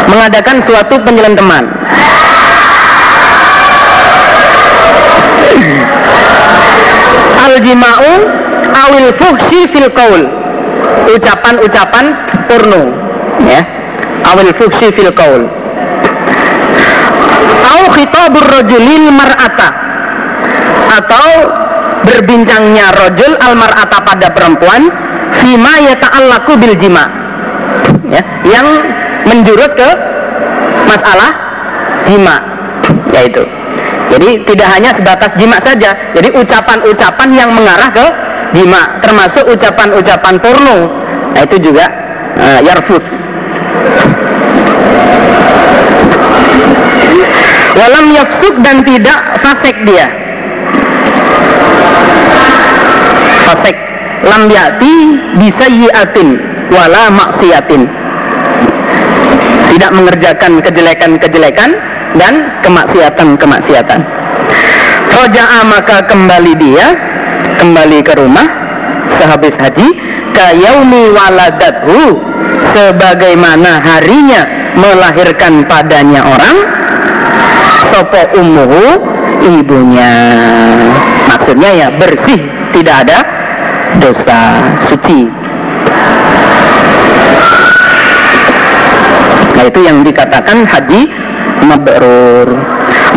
mengadakan suatu penyelenteman al-jima'u awil fuhsi fil qaul ucapan-ucapan porno ya. Awil fuhsi fil qaul. Au khitabur rajulil mar'ata. Atau berbincangnya rojul al mar'ata pada perempuan fima yata'allaku bil jima. Ya yang menjurus ke masalah jima yaitu. Jadi tidak hanya sebatas jima saja. Jadi ucapan-ucapan yang mengarah ke jima termasuk ucapan-ucapan porno. Nah itu juga uh, yarfus. Walam yafsuk dan tidak fasek dia. Fasek. Lam yati bisayyiatin wala maksiatin tidak mengerjakan kejelekan-kejelekan dan kemaksiatan-kemaksiatan. Roja'a maka kembali dia kembali ke rumah sehabis haji kayaumi waladathu sebagaimana harinya melahirkan padanya orang sopo umuhu ibunya. Maksudnya ya bersih tidak ada dosa suci. Nah itu yang dikatakan haji mabrur.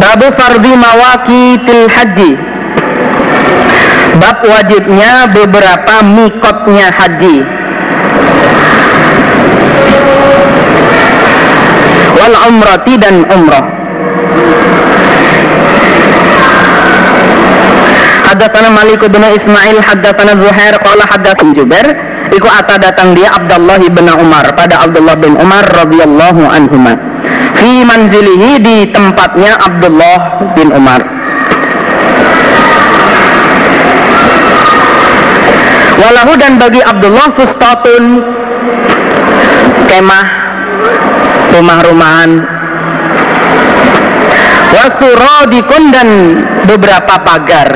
Babu fardi til haji bab wajibnya beberapa mikotnya haji. Wal umrati dan umrah. Haddatsana Malik bin Ismail haddatsana Zuhair qala haddatsana Jubair. Iku ata datang dia Abdullah bin Umar pada Abdullah bin Umar radhiyallahu anhuma. Fi manzilihi di tempatnya Abdullah bin Umar Walahu dan bagi Abdullah fustatun kemah rumah-rumahan. Wasurodikun dan beberapa pagar.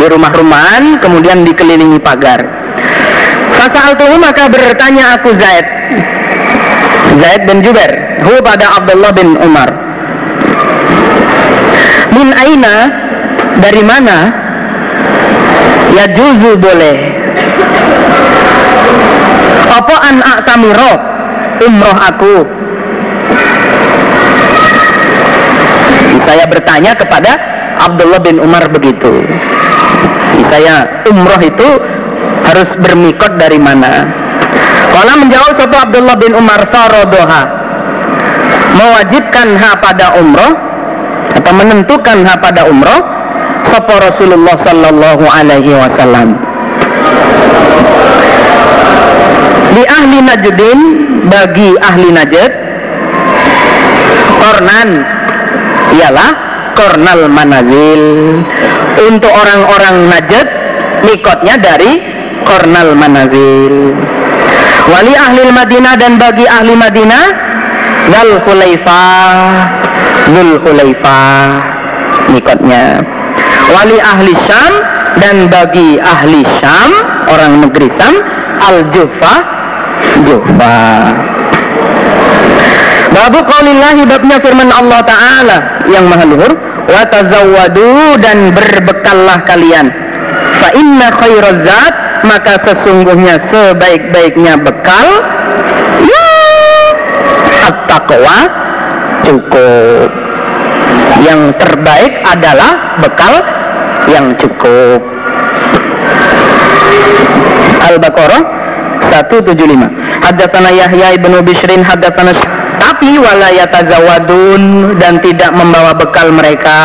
Di rumah-rumahan kemudian dikelilingi pagar. Fasa'altuhu maka bertanya aku Zaid. Zaid bin Jubair Hu pada Abdullah bin Umar. Min aina? Dari mana? Ya juzu boleh Apa an a'tamiro? Umroh aku. Saya bertanya kepada Abdullah bin Umar begitu. Saya umroh itu harus bermikot dari mana? Kalau menjawab satu Abdullah bin Umar farodoha mewajibkan ha pada umroh atau menentukan ha pada umroh? Sapa Rasulullah sallallahu alaihi wasallam di ahli Najdin bagi ahli Najd kornan ialah kornal manazil. Untuk orang-orang Najd mikotnya dari Kornal Manazil. Wali ahli Madinah dan bagi ahli Madinah Zal Khulaifah. Zul Khulaifah mikotnya. Wali ahli Syam dan bagi ahli Syam orang negeri Syam Al Jufa Babu qaulillahi babnya firman Allah Ta'ala yang maha luhur watazawwadu dan berbekallah kalian. Fa inna khairazat maka sesungguhnya sebaik-baiknya bekal. Ya at-taqwa cukup. Yang terbaik adalah bekal yang cukup. Al-Baqarah 175 Haddatsana Yahya ibnu Bishrin haddatsana tapi walayatazawadun dan tidak membawa bekal mereka.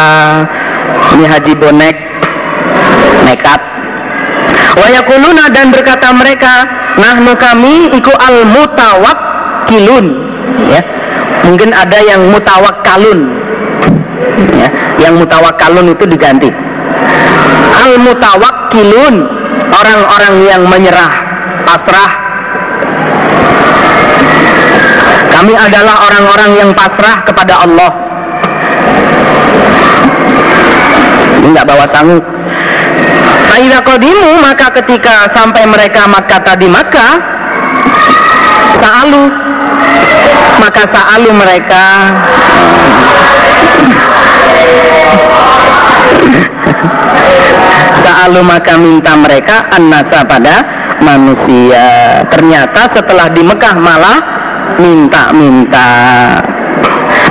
Ini haji bonek nekat. Wayakuluna dan berkata mereka nahnu kami iku al mutawakkilun ya. Mungkin ada yang mutawakkalun. Ya yang mutawakkalun itu diganti. Al mutawakkilun orang-orang yang menyerah pasrah Kami adalah orang-orang yang pasrah kepada Allah. Enggak bawa sanggup. Faidah kodimu maka ketika sampai mereka Makkah tadi Makkah Sa'alu maka sa'alu mereka Sa'alu maka minta mereka An-nasa pada manusia. Ternyata setelah di Mekah malah Minta-minta.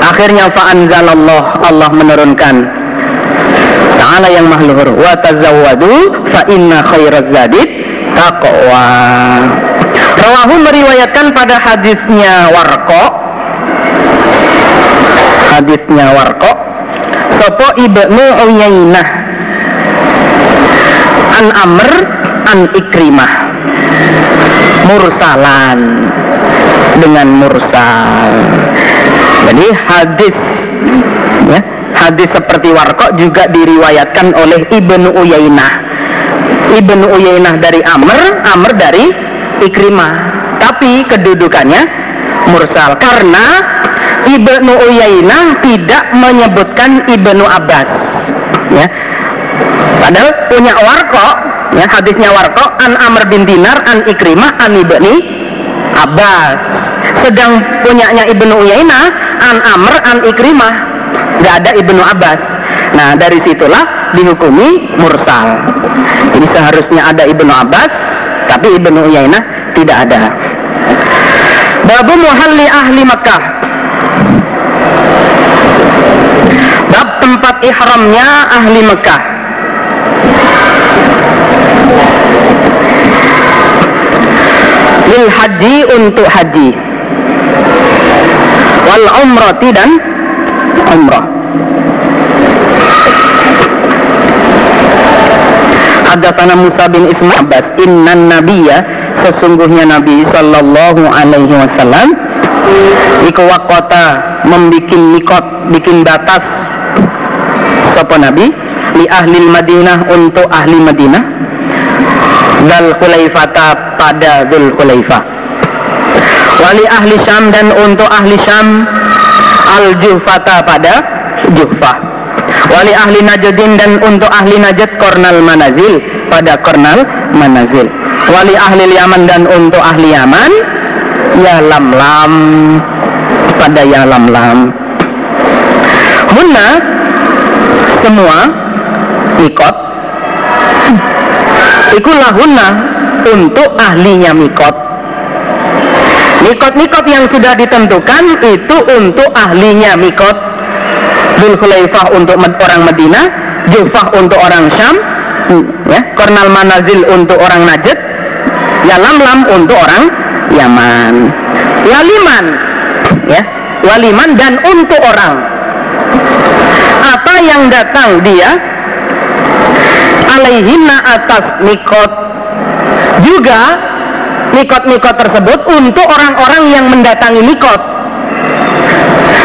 Akhirnya fa'anzalallah Allah menurunkan Ta'ala yang mahluhur Wa tazawwadu fa inna khairaz zadid taqwa. Rawahu meriwayatkan pada hadisnya Warko Hadisnya Warko Sopo ibnu Uyainah. An Amr An Ikrimah Mursalan. Dengan mursal. Jadi hadis ya, Hadis seperti Warko juga diriwayatkan oleh Ibnu Uyainah. Ibnu Uyainah dari Amr Amr dari Ikrimah. Tapi kedudukannya mursal karena Ibnu Uyainah tidak menyebutkan Ibnu Abbas ya. Padahal punya warko ya hadisnya warko an Amr bin Dinar an Ikrimah an Ibni Abbas. Sedang punyanya Ibnu Uyainah an Amr an Ikrimah. Nggak ada Ibnu Abbas. Nah dari situlah dihukumi mursal. Ini seharusnya ada Ibnu Abbas tapi Ibnu Uyainah tidak ada. Babu muhalli ahli Makkah. Bab tempat ihramnya ahli Mekah Lil haji untuk haji. Wal umrati dan umrah. Hadatsana Musa bin Ismail Abbas innan nabiyya sesungguhnya Nabi sallallahu alaihi wasallam iku waqata membikin mikot bikin batas. Sapa Nabi? Li ahli Madinah untuk ahli Madinah. Dal khulaifata pada dul khulaifah. Wali ahli Syam dan untuk ahli Syam al juhfata pada juhfah. Wali ahli Najdin dan untuk ahli Najd kornal manazil pada kornal manazil. Wali ahli Yaman dan untuk ahli Yaman ya lam lam pada ya lam. Lam Hunna semua mikot ikulah hunna untuk ahlinya mikot. Mikot-mikot yang sudah ditentukan itu untuk ahlinya mikot. Dhul Khulaifah untuk orang Madinah Jufah untuk orang Syam ya, Kornal Manazil untuk orang Najd Ya Lam untuk orang Yaman. Waliman ya Waliman dan untuk orang. Apa yang datang dia? Alaihina atas mikot Juga Mikot-mikot tersebut untuk orang-orang yang mendatangi mikot.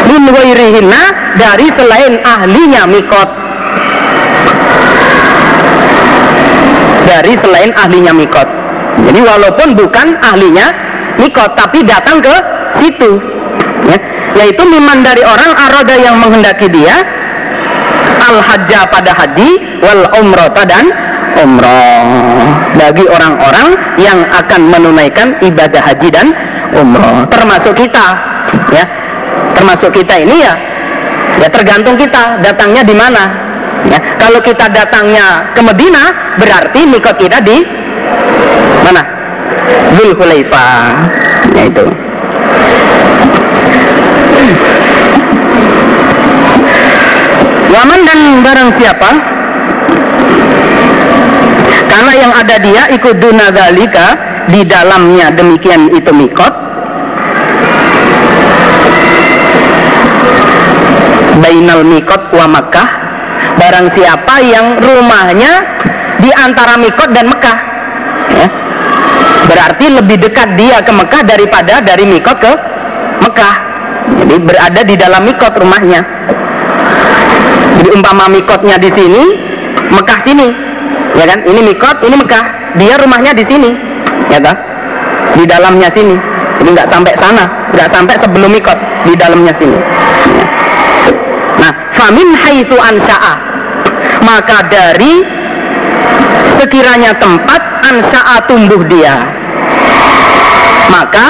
Min wairihina dari selain ahlinya mikot. Dari selain ahlinya mikot. Jadi walaupun bukan ahlinya mikot tapi datang ke situ. Ya, yaitu miman dari orang aroda yang menghendaki dia al hajja pada haji wal umrota dan umroh. Bagi orang-orang yang akan menunaikan ibadah haji dan umroh. Termasuk kita ya. Termasuk kita ini ya ya tergantung kita datangnya di mana ya. Kalau kita datangnya ke Medina berarti mikot kita di mana? Zul Hulaifah ya itu. Waman dan barang siapa karena yang ada dia ikut dunagalika di dalamnya demikian itu mikot. Bainal mikot wa Makkah. Barang siapa yang rumahnya di antara mikot dan Mekah ya. berarti lebih dekat dia ke Mekah daripada dari mikot ke Mekah jadi berada di dalam mikot rumahnya. Jadi umpama mikotnya di sini Mekah sini ya kan? Ini mikot ini Mekah dia rumahnya di sini. Ya kan di dalamnya sini. Jadi nggak sampai sana. Nggak sampai sebelum mikot. Di dalamnya sini. Ya. nah famin haitsu ansha'a maka dari sekiranya tempat ansha'a tumbuh dia maka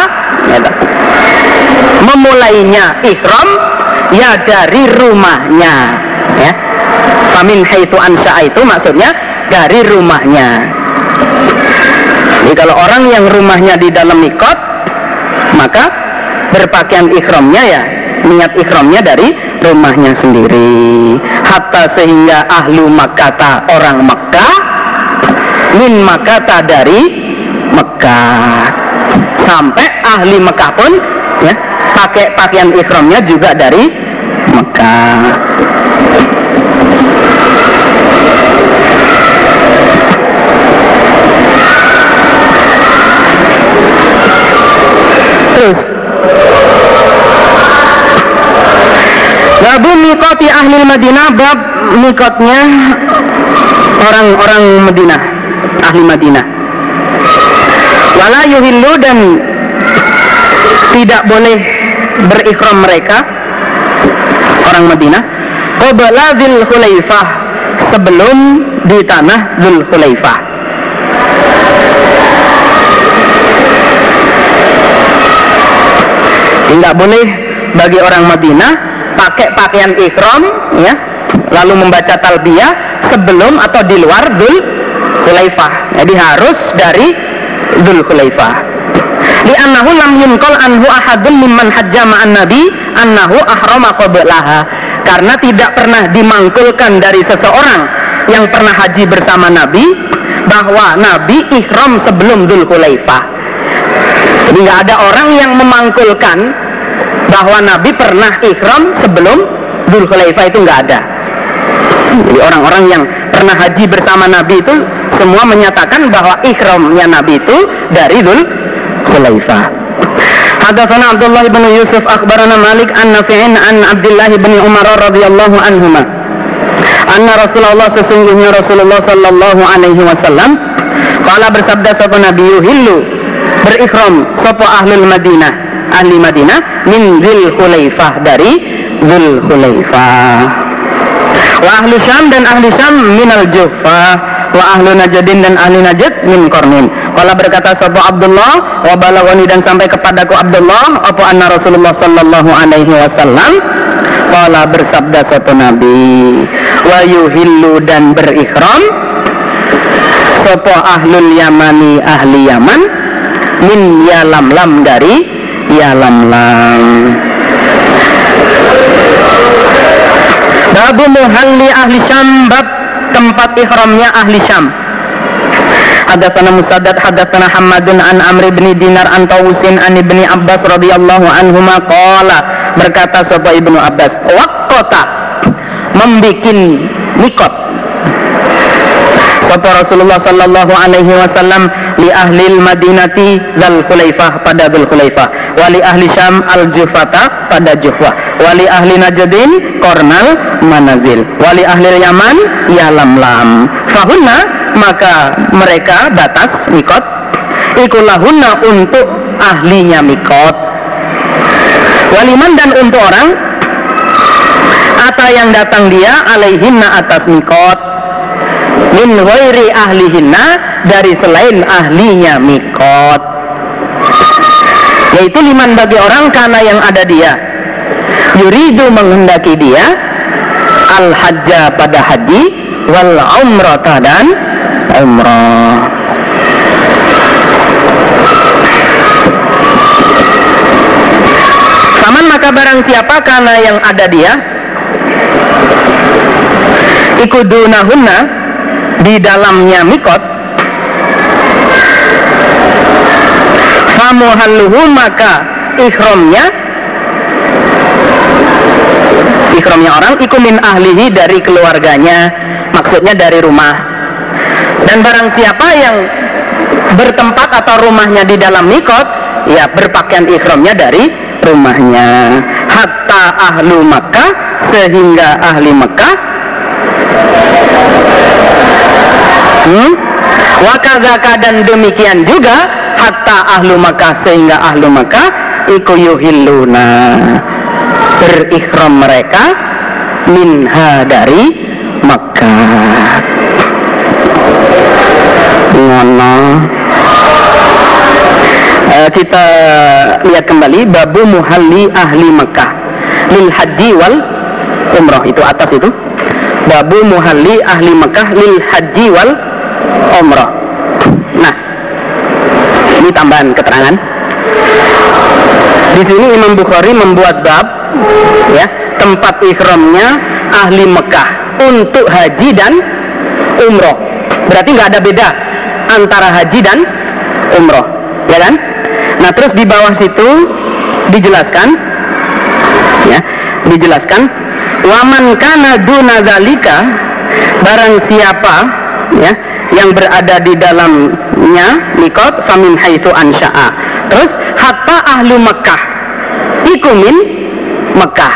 gitu. memulainya ihram ya dari rumahnya. Ya. Famin haitu ansha itu maksudnya dari rumahnya. Jadi kalau orang yang rumahnya di dalam mikot maka berpakaian ihramnya ya niat ihramnya dari rumahnya sendiri. Hatta sehingga ahlu Makkah orang Mekah min Makkah dari Mekah sampai ahli Mekah pun ya pakai pakaian ihramnya juga dari Mekah Babu mikoti ahli Madinah bab mikotnya orang-orang Madinah ahli Madinah. Wala yuhillu dan tidak boleh berikhram mereka orang Madinah qabla dzul hulaifah sebelum di tanah dzul hulaifah tidak boleh bagi orang Madinah pakai pakaian ikhram ya lalu membaca talbiyah sebelum atau di luar Dzul Hulaifah. Jadi harus dari Dzul Hulaifah. Di annahu lam yunqal anhu ahadun mimman hajja ma'an nabi annahu ahrama qablaha. Karena tidak pernah dimangkulkan dari seseorang yang pernah haji bersama Nabi bahwa Nabi ihram sebelum Dzul Hulaifah. Jadi nggak ada orang yang memangkulkan bahwa Nabi pernah ikhram sebelum Dzul Hulaifah itu nggak ada. Jadi orang-orang yang pernah haji bersama Nabi itu semua menyatakan bahwa ikhramnya Nabi itu dari Dzul Hulaifah. Hadatsana Abdullah bin Yusuf akhbarana Malik an Nafi'in an Abdullah bin Umar radhiyallahu anhuma. Anna Rasulullah sesungguhnya Rasulullah sallallahu alaihi wasallam Kala bersabda sapa Nabi yuhillu berikhram sapa ahlul Madinah ahli Madinah min Dzul Hulaifah dari Dzul Hulaifah wa ahli Syam dan ahli Syam minal Jufa wa ahlu Najdin dan ahli Najd min Kornin Kala berkata sapa Abdullah? Wa balawani dan sampai kepadaku Abdullah apa anna Rasulullah sallallahu alaihi wasallam? Kala bersabda sapa Nabi? Wa yuhillu dan berikhram sapa ahlul Yamani ahli Yaman? Min yalamlam dari yalamlam Babu muhalli ahli Syam bab tempat ihramnya ahli Syam. Hadatsana Musaddad hadatsana Hamadun an Amr bin Dinar an Tawusin an Ibni Abbas radhiyallahu anhuma qala. Berkata sapa Ibnu Abbas waqata membikin mikot. Sapa Rasulullah sallallahu alaihi wasallam li ahli Madinati Dzul Khulaifah pada Dzul Khulaifah wa li ahli Syam al Jufata pada Jufwa. Wa li ahli Najdin Kornal Manazil. Wa li ahli Yaman Yalamlam fahunna maka mereka batas mikot. Ikulahunna untuk ahlinya mikot. Waliman dan untuk orang ata yang datang dia alaihinna atas mikot. Min ghairi ahlihinna dari selain ahlinya mikot yaitu liman bagi orang karena yang ada dia. Yuridu menghendaki dia al hajja pada haji wal umrata dan umrah. Saman maka barang siapa karena yang ada dia ikudunahunna di dalamnya mikot famuhalluhu maka ikhramnya ikhramnya orang ikumin ahlihi dari keluarganya. Maksudnya dari rumah. Dan barang siapa yang bertempat atau rumahnya di dalam mikot ya berpakaian ikhramnya dari rumahnya. Hatta ahlu Makkah sehingga ahli Mekah hmm? Wakazaka dan demikian juga hatta ahlu Makkah sehingga ahlu Makkah iku yuhilluna berikhram mereka minha dari Makkah. Ngono. Eh, kita lihat kembali babu muhalli ahli Mekah lil haji wal umroh itu atas itu. Babu muhalli ahli Mekah lil haji wal umroh. Nah ini tambahan keterangan. Di sini Imam Bukhari membuat bab ya tempat ihramnya ahli Mekah untuk haji dan umroh. Berarti nggak ada beda antara haji dan umroh ya kan? Nah terus di bawah situ dijelaskan ya dijelaskan waman kana duna barang siapa ya yang berada di dalamnya mikot famin haitsu ansha'a terus hatta ahlu Mekah ikumin Mekah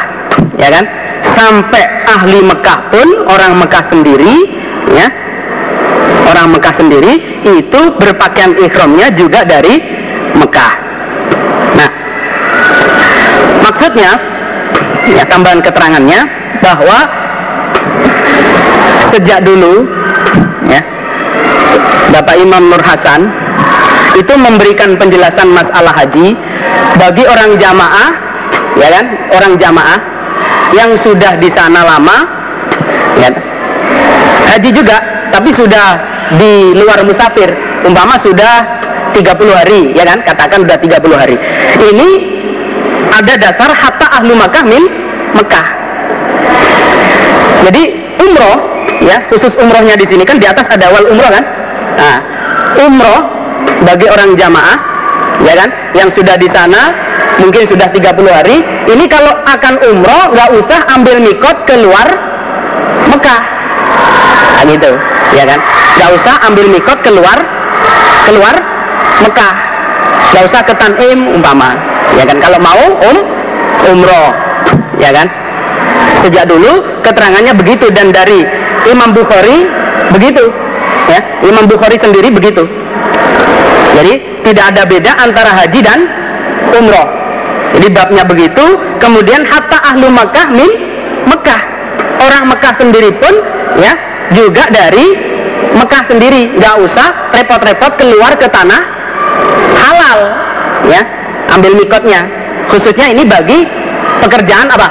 ya kan? Sampai ahli Mekah pun orang Mekah sendiri ya orang Mekah sendiri itu berpakaian ikhramnya juga dari Mekah. Nah, maksudnya ya tambahan keterangannya bahwa sejak dulu Bapak Imam Nur Hasan itu memberikan penjelasan masalah haji bagi orang jamaah ya kan? Orang jamaah yang sudah di sana lama ya haji juga tapi sudah di luar musafir. Umpama sudah 30 hari ya kan? Katakan udah 30 hari. Ini ada dasar hatta ahlu Makkah min Mekah jadi umroh ya khusus umrohnya di sini kan di atas ada awal umroh kan nah, umroh bagi orang jamaah ya kan yang sudah di sana mungkin sudah 30 hari ini kalau akan umroh nggak usah ambil mikot keluar Mekah. Nah, gitu ya kan. Nggak usah ambil mikot keluar keluar Mekah. Nggak usah ke Tanim umpama ya kan. Kalau mau um umroh ya kan. Sejak dulu keterangannya begitu dan dari Imam Bukhari begitu ya Imam Bukhari sendiri begitu. Jadi tidak ada beda antara haji dan umroh. Jadi babnya begitu kemudian hatta ahlu Mekah min Mekah orang Mekah sendiri pun ya juga dari Mekah sendiri. Nggak usah repot-repot keluar ke tanah halal ya ambil mikotnya. Khususnya ini bagi pekerjaan apa?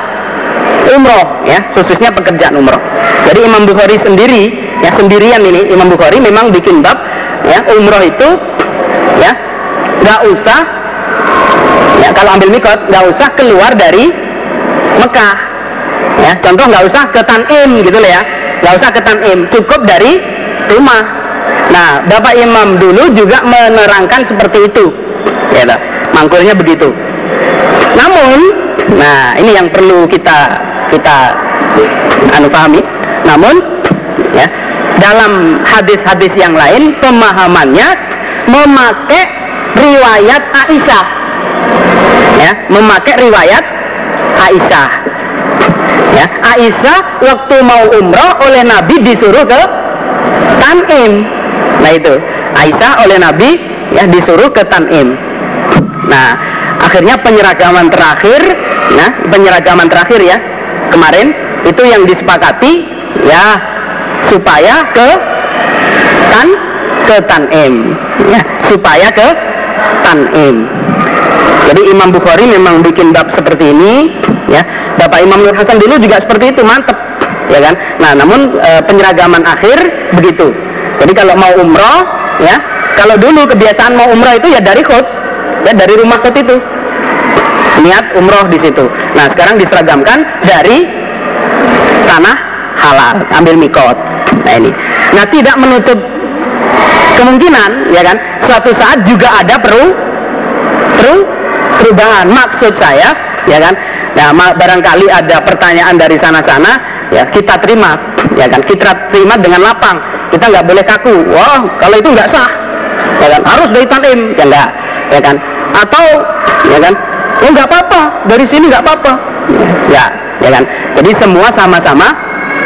Umroh ya khususnya pekerjaan umroh. Jadi Imam Bukhari sendiri ya sendirian ini Imam Bukhari memang bikin bab ya umroh itu ya nggak usah ya kalau ambil mikot nggak usah keluar dari Mekah ya contoh nggak usah ke Tanim gitu lah ya nggak usah ke Tanim cukup dari rumah Nah, Bapak Imam dulu juga menerangkan seperti itu. Ya, mangkulnya begitu. Namun, nah ini yang perlu kita kita anu pahami. Namun, ya, dalam hadis-hadis yang lain pemahamannya memakai riwayat Aisyah. Ya, memakai riwayat Aisyah. Ya, Aisyah waktu mau umroh oleh Nabi disuruh ke Tanim Nah itu Aisyah oleh Nabi ya disuruh ke Tanim. Nah akhirnya penyeragaman terakhir, nah penyeragaman terakhir ya kemarin itu yang disepakati ya supaya ke Tan ke Tanim ya supaya ke Tanim. Jadi Imam Bukhari memang bikin bab seperti ini ya. Bapak Imam Nur Hasan dulu juga seperti itu mantep ya kan. Nah namun e, penyeragaman akhir begitu jadi kalau mau umroh, ya, kalau dulu kebiasaan mau umroh itu ya dari khut, ya dari rumah khut itu. Niat umroh di situ. Nah sekarang diseragamkan dari tanah halal, ambil mikot. Nah ini. Nah tidak menutup kemungkinan, ya kan, suatu saat juga ada peru, peru, perubahan. Maksud saya, ya kan, Nah, barangkali ada pertanyaan dari sana-sana, ya kita terima, ya kan, kita terima dengan lapang. Kita nggak boleh kaku. Wah kalau itu nggak sah ya kan? Harus dari talim ya enggak ya kan? Atau ya kan? Ya nggak apa-apa. Dari sini nggak apa-apa. Ya ya kan? Jadi semua sama-sama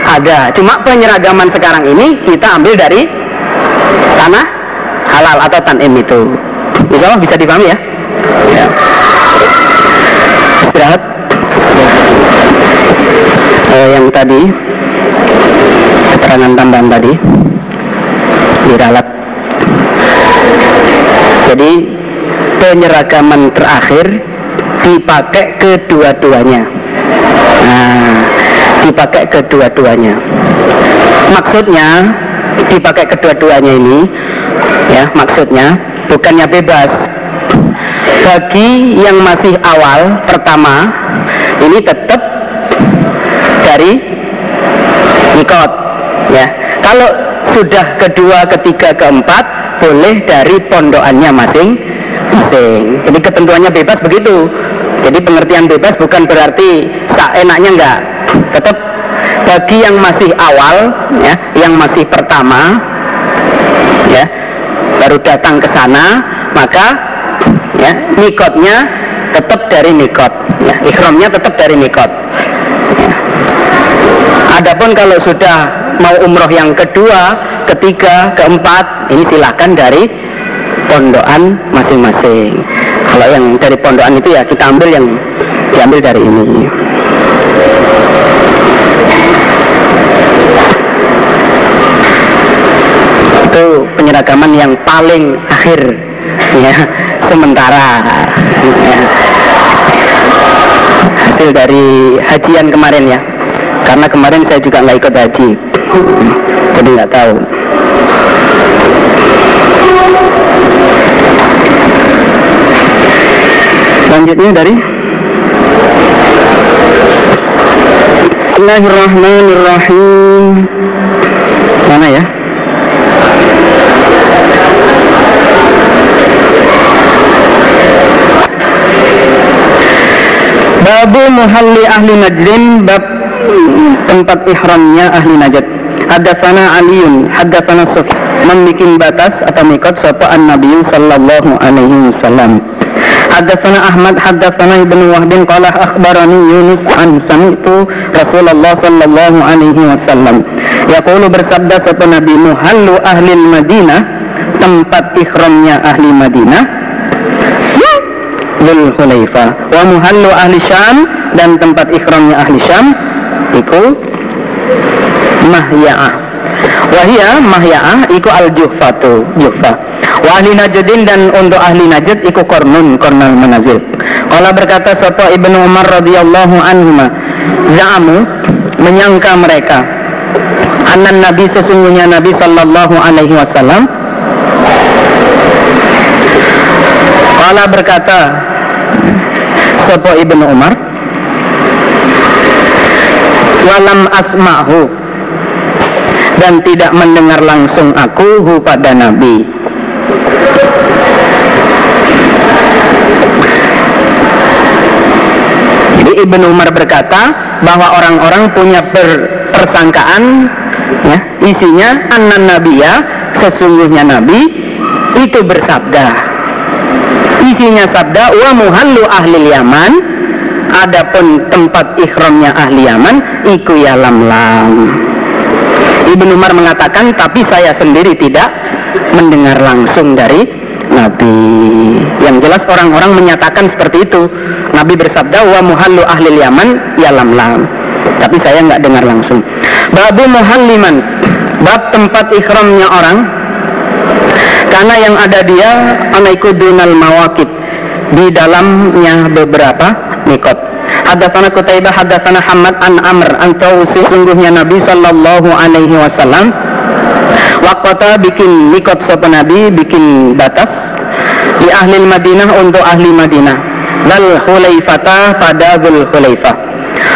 ada. Cuma penyeragaman sekarang ini kita ambil dari tanah halal atau tanim itu. Insya Allah bisa dipahami ya, ya. istirahat. Eh, yang tadi keterangan tambahan tadi diralat. Jadi penyeragaman terakhir dipakai kedua-duanya. Nah dipakai kedua-duanya. Maksudnya dipakai kedua-duanya ini ya maksudnya bukannya bebas. Bagi yang masih awal pertama ini tetap dari nikot ya. Kalau sudah kedua ketiga keempat boleh dari pondokannya masing-masing. Jadi ketentuannya bebas begitu. Jadi pengertian bebas bukan berarti enaknya enggak tetap bagi yang masih awal ya yang masih pertama ya baru datang ke sana maka ya nikotnya tetap dari nikot ya ikhramnya tetap dari nikot. Ya. adapun kalau sudah mau umroh yang kedua ketiga keempat ini silahkan dari pondokan masing-masing. Kalau yang dari pondokan itu ya kita ambil yang diambil dari ini itu penyeragaman yang paling akhir ya sementara ya. hasil dari hajian kemarin ya. Karena kemarin saya juga nggak ikut haji jadi nggak tahu. Selanjutnya dari Bismillahirrahmanirrahim. Mana ya Babu muhalli ahli najdin bab tempat ihramnya ahli najd. Hadatsana Aliun, hadatsana Suf membikin batas atau mikot sapa an-nabi sallallahu alaihi wasallam. Hadatsana Ahmad hadatsana Ibnu Wahb qala akhbarani Yunus an sami'tu Rasulullah sallallahu alaihi wasallam. Yaqulu bersabda sapa Nabi muhallu ahli Madinah tempat ihramnya ahli Madinah Dhul Hulaifa wa muhallu ahli Syam dan tempat ikhramnya ahli Syam iku Mahya'ah. Wahia Mahya'ah iku al Juhfatu Juhfa wa ahli Najdin dan untuk ahli Najd iku Kornun Kornal Manazil. Kala berkata sapa Ibnu Umar radhiyallahu anhu Za'amu menyangka mereka Anan Nabi sesungguhnya Nabi sallallahu alaihi wasallam Kala berkata Sopo Ibnu Umar Walam asma'hu Dan tidak mendengar langsung aku hu pada Nabi. Jadi Ibnu Umar berkata bahwa orang-orang punya persangkaan ya, isinya anan nabiya sesungguhnya nabi itu bersabda isinya sabda wa muhallu ahli Yaman. Adapun tempat ikhramnya ahli Yaman iku ya lam lam Ibnu Umar mengatakan tapi saya sendiri tidak mendengar langsung dari Nabi. Yang jelas orang-orang menyatakan seperti itu. Nabi bersabda wa muhallu ahli Yaman ya lam lam tapi saya nggak dengar langsung. Babu muhalliman bab tempat ikhramnya orang karena yang ada dia anaiku dunal mawakid di dalamnya beberapa mikot. Hadatsana Kutaibah hadatsana Hamad an Amr an Tausi sungguhnya Nabi sallallahu alaihi wasallam. Wakota bikin mikot sopan Nabi bikin batas di ahli Madinah untuk ahli Madinah. Dal Hulaifata pada Dul Hulaifah.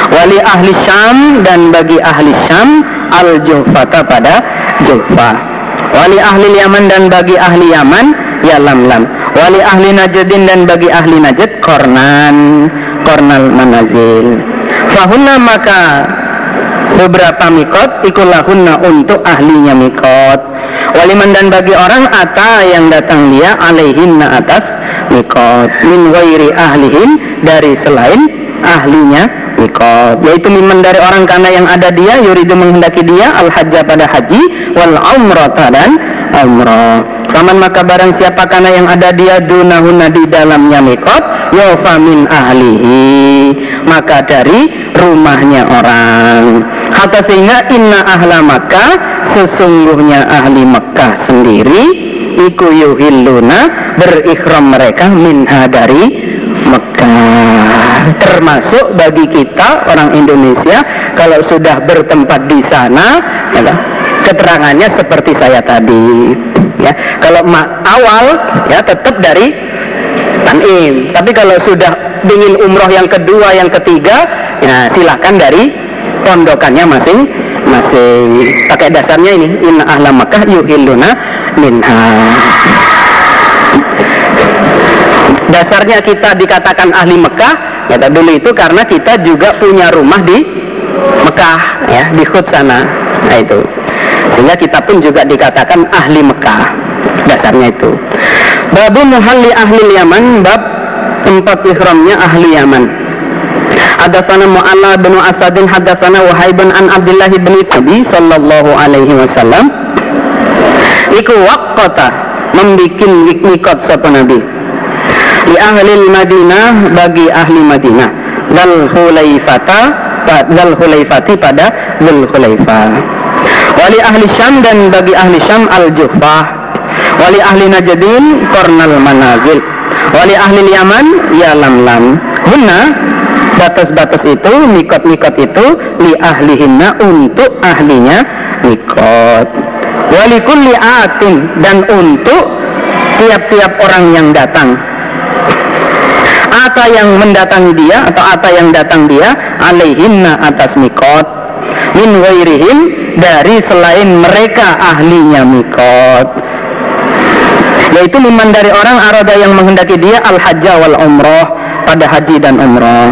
Wali ahli Syam dan bagi ahli Syam Al Juhfata pada Juhfah wali ahli Yaman dan bagi ahli Yaman ya lam lam wali ahli Najdin dan bagi ahli Najd kornan kornal manazil. Fahunna maka beberapa mikot ikulahunna untuk ahlinya mikot. Waliman dan bagi orang ata yang datang dia alaihinna atas mikot. Min wairi ahlihin dari selain ahlinya mikot yaitu miman dari orang karena yang ada dia yuridu menghendaki dia al hajja pada haji wal umrata dan umrah. Paman maka barang siapa karena yang ada dia dunahuna di dalamnya mikot yofa min ahlihi. Maka dari rumahnya orang. Hatta sehingga inna ahla Makkah sesungguhnya ahli Mekah sendiri iku yuhilluna berikhram mereka minha dari Mekah termasuk bagi kita orang Indonesia kalau sudah bertempat di sana ya, keterangannya seperti saya tadi ya. Kalau awal ya tetap dari tanim. Tapi kalau sudah ingin umroh yang kedua yang ketiga ya silahkan dari pondokannya masing masing pakai dasarnya ini inna ahla makkah yuhilluna minha dasarnya kita dikatakan ahli Mekah kata dulu itu karena kita juga punya rumah di Mekah ya di Khud sana. Nah itu. Sehingga kita pun juga dikatakan ahli Mekah dasarnya itu. Babu muhalli ahli Yaman bab tempat ihramnya ahli Yaman. Hadatsana Mu'alla bin Asadin hadatsana Wahib bin an Abdullah bin Tabi sallallahu alaihi wasallam. Iku waqata membikin mikot sapa nabi li ahli Madinah bagi ahli Madinah. Dal hulaifata dal hulaifati pada dal hulaifa wali ahli Syam dan bagi ahli Syam al Jufah wali ahli Najdin kornal manazil. Wali ahli Yaman ya lam lam batas-batas itu mikot-mikot itu li ahlihinna untuk ahlinya mikot. Wali kulli atin dan untuk tiap-tiap orang yang datang Ata yang mendatangi dia atau ata yang datang dia alaihinna atas mikot. Min wairihim dari selain mereka ahlinya mikot. Yaitu miman dari orang arada yang menghendaki dia al hajjah wal umroh pada haji dan umroh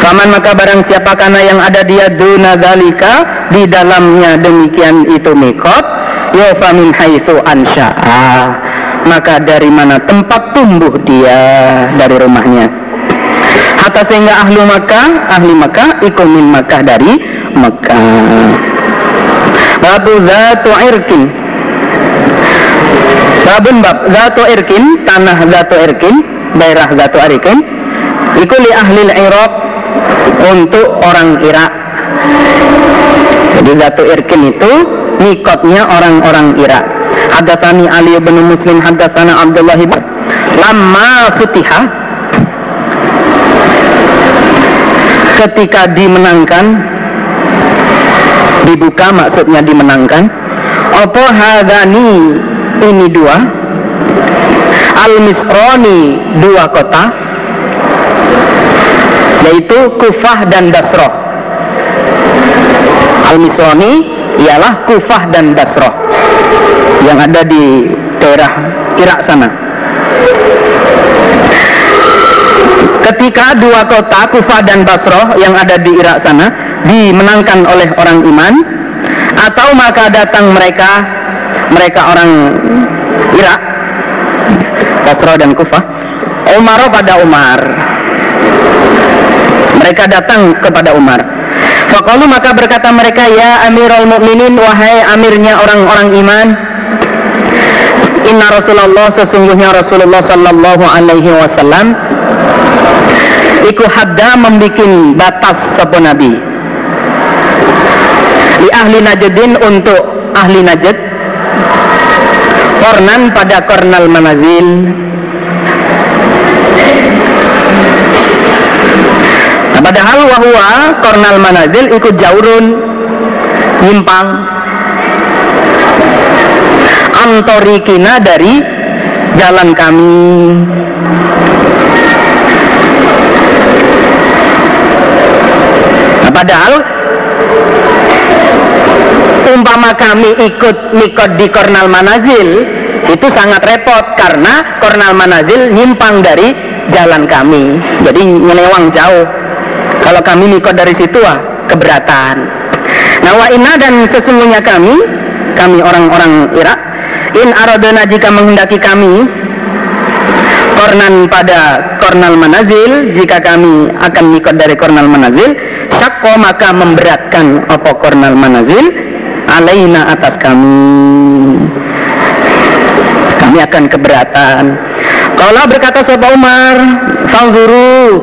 Faman maka barang siapa karena yang ada dia duna dalika di dalamnya demikian itu mikot yofa min haitsu maka dari mana tempat tumbuh dia dari rumahnya? Hatta sehingga ahlu Makkah ahli Makkah ikumin Makkah dari Makkah. Babu zatu irkin. Babun bab zatu irkin tanah zatu irkin daerah zatu irkin ikuli ahli Irak untuk orang Irak. Jadi zatu irkin itu mikotnya orang-orang Irak Hadatsani Ali bin Muslim hadatsana Abdullah bin Lama futiha. Ketika dimenangkan dibuka maksudnya dimenangkan apa hadani? Ini dua. Al misroni dua kota yaitu Kufah dan Basrah. Al misroni ialah Kufah dan Basrah yang ada di daerah Irak sana. Ketika dua kota Kufah dan Basrah yang ada di Irak sana dimenangkan oleh orang iman atau maka datang mereka mereka orang Irak Basrah dan Kufah Umar pada Umar mereka datang kepada Umar Fakalu maka berkata mereka ya Amirul Mukminin wahai amirnya orang-orang iman Inna Rasulullah sesungguhnya Rasulullah Sallallahu Alaihi Wasallam Iku hadda membikin batas sapa Nabi. Di ahli Najdin untuk ahli Najd Kornan pada kornal manazil. Nah, Padahal wahwa kornal manazil ikut jaurun Nyimpang antorikina dari jalan kami. Nah, padahal umpama kami ikut mikot di Kornal Manazil itu sangat repot karena Kornal Manazil nyimpang dari jalan kami. Jadi nyelewang jauh. Kalau kami mikot dari situ ah keberatan. Nah wa dan sesungguhnya kami kami orang-orang Irak in aradona jika menghendaki kami kornan pada kornal manazil jika kami akan mikot dari kornal manazil syakko maka memberatkan apa kornal manazil alaina atas kami. Kami akan keberatan. Kalau berkata Sobat Umar Fangzuru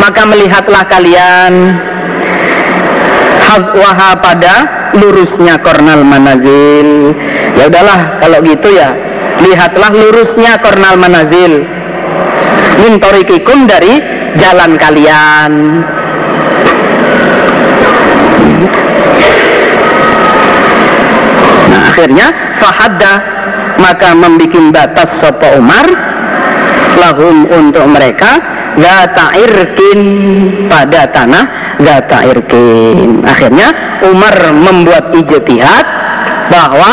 maka melihatlah kalian Waha pada lurusnya kornal manazil. Ya udahlah kalau gitu ya lihatlah lurusnya kornal manazil. Min torikikum dari jalan kalian. Nah akhirnya fahadda maka membuat batas sopo Umar lahum untuk mereka gata irkin pada tanah gata irkin akhirnya Umar membuat ijtihad bahwa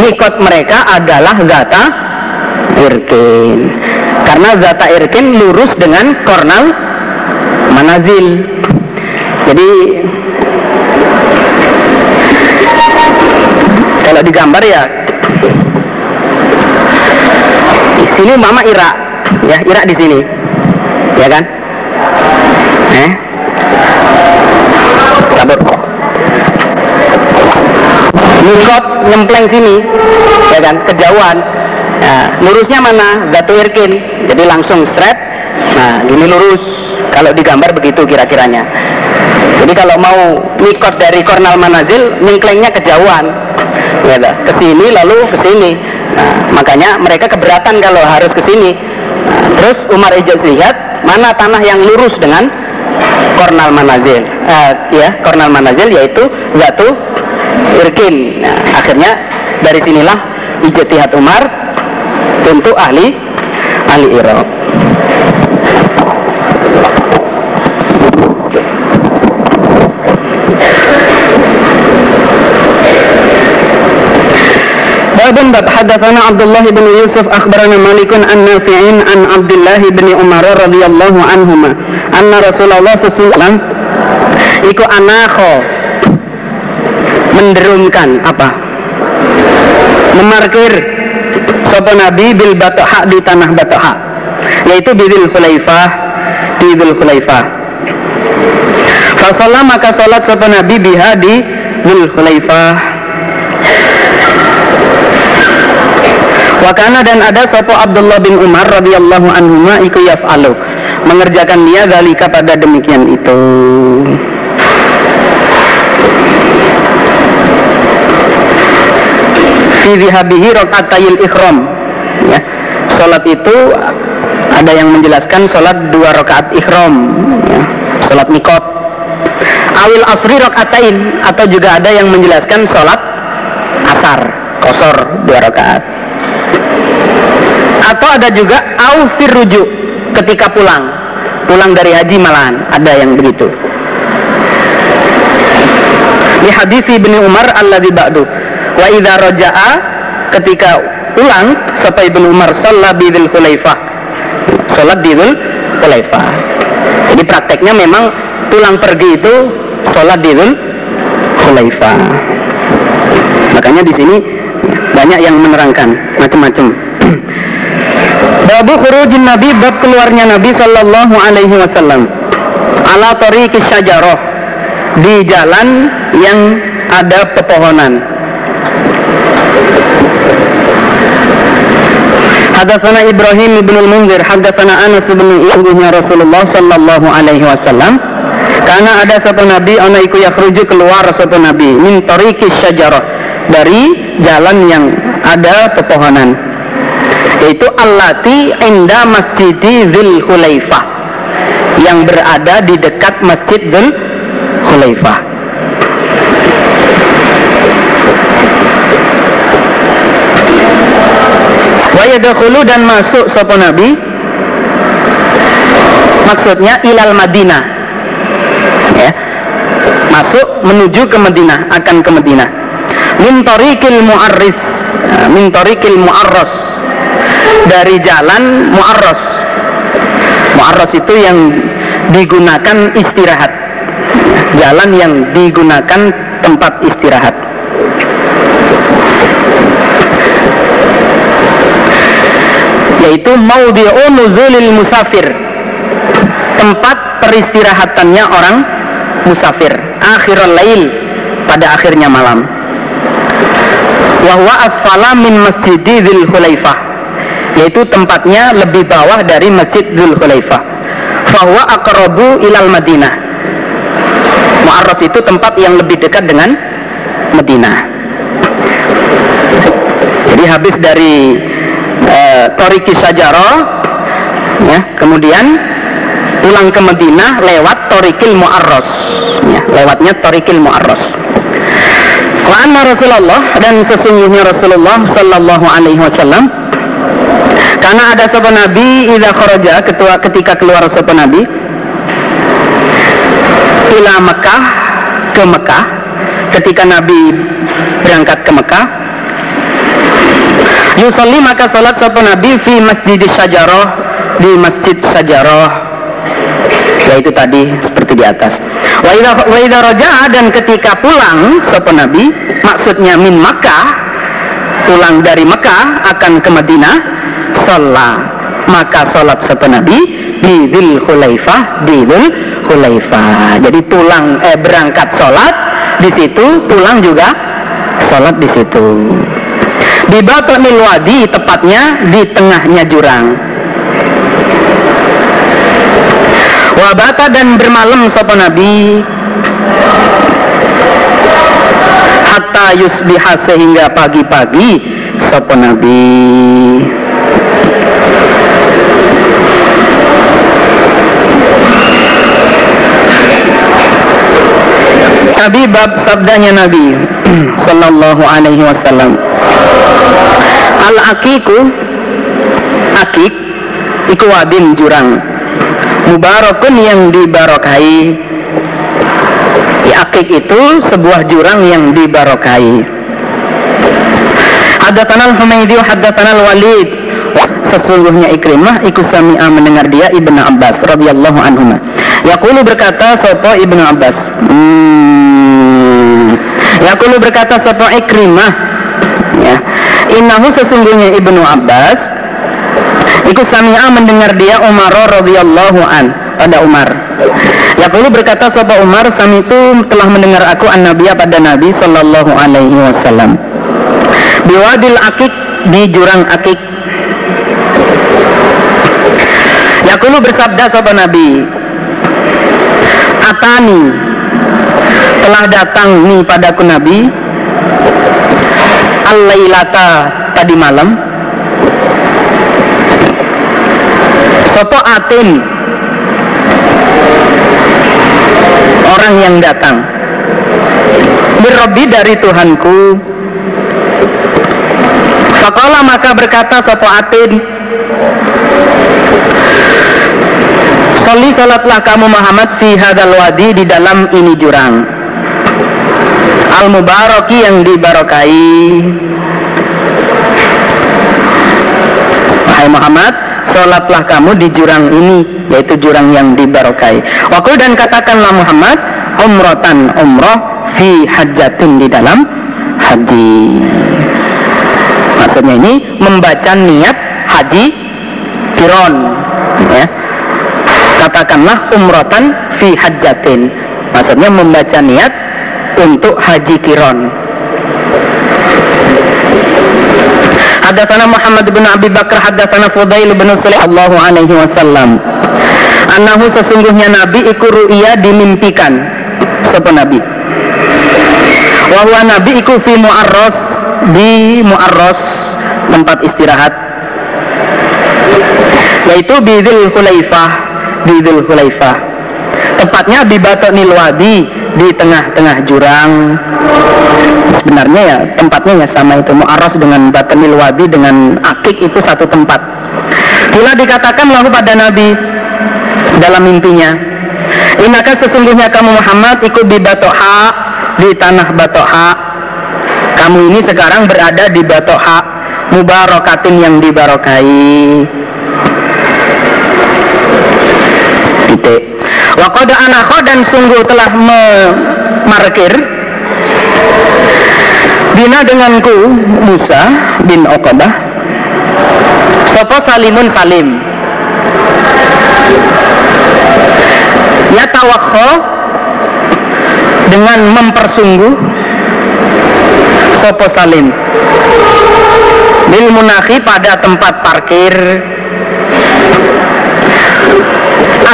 nikot mereka adalah gata irkin. Karena gata irkin lurus dengan kornal manazil. Jadi kalau digambar ya di sini mama Irak ya Irak di sini. Ya kan Nikot nyempleng sini ya kan kejauhan. Nah, lurusnya mana? Batu Irkin. Jadi langsung straight. Nah ini lurus. Kalau digambar begitu kira-kiranya. Jadi kalau mau nikot dari Kornal Manazil nyengklengnya kejauhan. Ya ke sini lalu ke sini. Nah, makanya mereka keberatan kalau harus ke sini. Nah, terus Umar Ijaz lihat mana tanah yang lurus dengan Kornal Manazil. Uh, ya Kornal Manazil yaitu Batu Irkin. Nah, akhirnya dari sinilah ijtihad Umar untuk ahli ahli Irak. باب باب حدثنا عبد الله بن يوسف أخبرنا مالك عن نافع عن عبد الله بن عمر رضي الله عنهما أن رسول الله صلى الله عليه وسلم iku anakho menderumkan apa? Memarkir sopo nabi bil batoha di tanah batoha yaitu bidil khulaifah di bil khulaifah. Fasolah maka sholat sopo nabi biha di bil khulaifah. Wakana dan ada sopo Abdullah bin Umar radhiyallahu anhu iku yaf'alu mengerjakan dia galika pada demikian itu. Fi dhihabihi rakaatayil ikhram ya. Salat itu ada yang menjelaskan salat dua rakaat ikhram ya. salat mikot. Awil asri rakaatain atau juga ada yang menjelaskan salat asar kosor dua rakaat. Atau ada juga au rujuk ketika pulang. Pulang dari haji malahan ada yang begitu. Di hadis Ibnu Umar alladzi ba'du wa idza raja'a ketika pulang sampai Ibnu Umar sholat di Dzul Khulaifah sholat di Dzul Khulaifah jadi prakteknya memang pulang pergi itu sholat di Dzul Khulaifah makanya di sini banyak yang menerangkan macam-macam. Babu khurujin Nabi bab keluarnya Nabi sallallahu alaihi wasallam. Ala tariqis syajarah di jalan yang ada pepohonan Hadatsana Ibrahim bin Al-Munzir, hadatsana Anas bin Ibunya Rasulullah sallallahu alaihi wasallam. Karena ada satu nabi ana iku yakhruju keluar satu nabi min tariqis syajarah dari jalan yang ada pepohonan yaitu allati inda masjidi Dzul Khulaifah yang berada di dekat Masjid Dzul Khulaifah. Wa yadkhulu dan masuk sapa nabi? Maksudnya ilal Madinah. Ya. Masuk menuju ke Madinah akan ke Madinah. Min tariqil muarris. Nah, min tariqil dari jalan muarras muarras itu yang digunakan istirahat. Jalan yang digunakan tempat istirahat yaitu maudhi'u nuzulil musafir. Tempat peristirahatannya orang musafir. Akhirul lail pada akhirnya malam. Wahwa asfala min masjidi dzul khulaifah yaitu tempatnya lebih bawah dari masjid dzul khulaifah fahuwa aqrabu ilal madinah. Mu'arras itu tempat yang lebih dekat dengan Madinah. Jadi habis dari uh, Toriki Sajaro ya. Kemudian pulang ke Madinah lewat Torikil Mu'arros ya, lewatnya Torikil Mu'arros Wa Rasulullah dan sesungguhnya Rasulullah Sallallahu Alaihi Wasallam karena ada sebuah Nabi Iza kharaja ketua ketika keluar sebuah Nabi ila Mekah ke Mekah. Ketika Nabi berangkat ke Mekah Yusalli maka salat sapa Nabi fi Masjid Sajarah di Masjid Sajarah yaitu tadi seperti di atas. Wa raja'a dan ketika pulang sapa Nabi maksudnya min Makkah pulang dari Mekah akan ke Madinah sholat maka sholat sapa Nabi di Dzul Khulaifah di Dzul Khulaifah. Jadi pulang eh berangkat sholat di situ pulang juga sholat di situ di Batonil Wadi tepatnya di tengahnya jurang. Wabata dan bermalam sapa Nabi? Hatta yusbiha sehingga pagi-pagi sapa Nabi? Nabi bab sabdanya Nabi sallallahu alaihi wasallam al akiku akik iku wadin jurang. Mubarakun yang dibarokai. Ya akik itu sebuah jurang yang dibarokai. Haddatana al-Humaydi haddatana al-Walid. Sesungguhnya Ikrimah ikut sami'a mendengar dia Ibnu Abbas radhiyallahu anhu Yaqulu berkata sopo Ibnu Abbas? Hmm. Yaqulu berkata sopo Ikrimah? ya innahu sesungguhnya Ibnu Abbas. Ikut sami'a mendengar dia Umar radhiyallahu an pada Umar. Yaqulu berkata sapa Umar sami itu telah mendengar aku an nabiya pada Nabi sallallahu alaihi wasallam. Biwadil akik di jurang akik. Yaqulu bersabda sapa Nabi Atani telah datang nih padaku Nabi al-lailata tadi malam. Sopo atin orang yang datang. Birobi dari Tuhanku. Fakola maka berkata Sopo atin Soli salatlah kamu Muhammad fi hadal wadi di dalam ini jurang al mubaraki yang dibarokai. Wahai Muhammad Sholatlah kamu di jurang ini Yaitu jurang yang dibarokai. Wakul dan katakanlah Muhammad Umrotan umroh Fi hajatin di dalam haji. Maksudnya ini Membaca niat haji Kiron ya. Katakanlah umrotan Fi hajatin. Maksudnya membaca niat untuk haji kiron. Hadatsana Muhammad bin Abi Bakar hadatsana Fudail bin Sulaiman Allahu alaihi wasallam. Anahu sesungguhnya Nabi iku ru'ya dimimpikan sapa Nabi. Wa huwa Nabi iku fi Mu'arras di Mu'arras tempat istirahat yaitu Bidil Hulaifah Bidil Hulaifah tepatnya di Batonil Wadi di tengah-tengah jurang. Sebenarnya ya tempatnya ya sama itu Mu'arras dengan Batanil Wadi dengan Akik itu satu tempat. Bila dikatakan lalu pada Nabi dalam mimpinya Inaka sesungguhnya kamu Muhammad ikut di Batoha di tanah Batoha. Kamu ini sekarang berada di Batoha mubarakatin yang dibarokai. Titik Wakoda anakho dan sungguh telah memarkir Bina denganku Musa bin Okobah Sopo salimun salim? Ya tawakho Dengan mempersungguh Sopo salim. Bil munakhi pada tempat parkir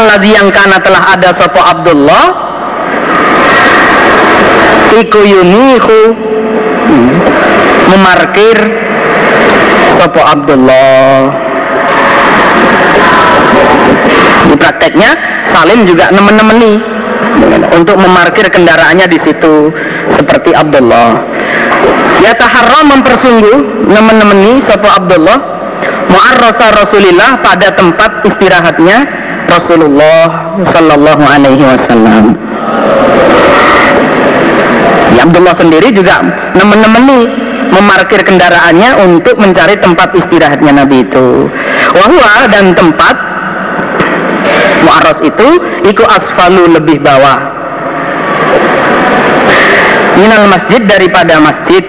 alladzi yang kana telah ada sapa Abdullah iku yunihu memarkir Sopo Abdullah. Di prakteknya Salim juga nemen-nemeni untuk memarkir kendaraannya di situ seperti Abdullah. Ya taharra mempersungguh nemen-nemeni Sopo Abdullah mu'arrasa Rasulillah pada tempat istirahatnya Rasulullah Sallallahu Alaihi Wasallam. Ya Abdullah sendiri juga nemen-nemeni memarkir kendaraannya untuk mencari tempat istirahatnya Nabi itu. Wahwa dan tempat Mu'arras itu ikut asfalu lebih bawah. Minal masjid daripada masjid.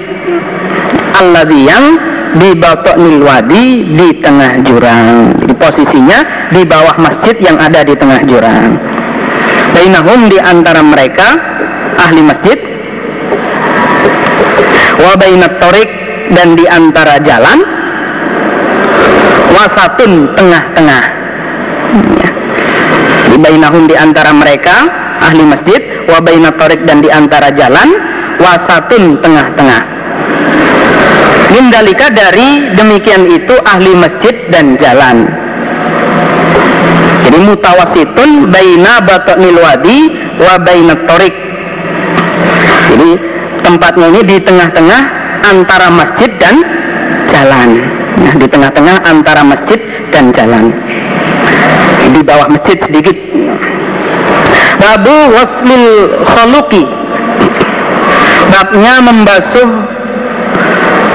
Alladhi yang di batoknil wadi di tengah jurang. Jadi posisinya di bawah masjid yang ada di tengah jurang. Bainahum di antara mereka ahli masjid. Wa bainat torik dan di antara jalan wasatun tengah-tengah. Di bainahum di antara mereka ahli masjid. Wa bainat torik dan di antara jalan wasatun tengah-tengah Mindalika dari demikian itu ahli masjid dan jalan. Jadi mutawasitun baina batoknil wadi wa bainat torik jadi tempatnya ini di tengah-tengah antara masjid dan jalan. Nah di tengah-tengah antara masjid dan jalan. Di bawah masjid sedikit. Babu waslil kholuki babnya membasuh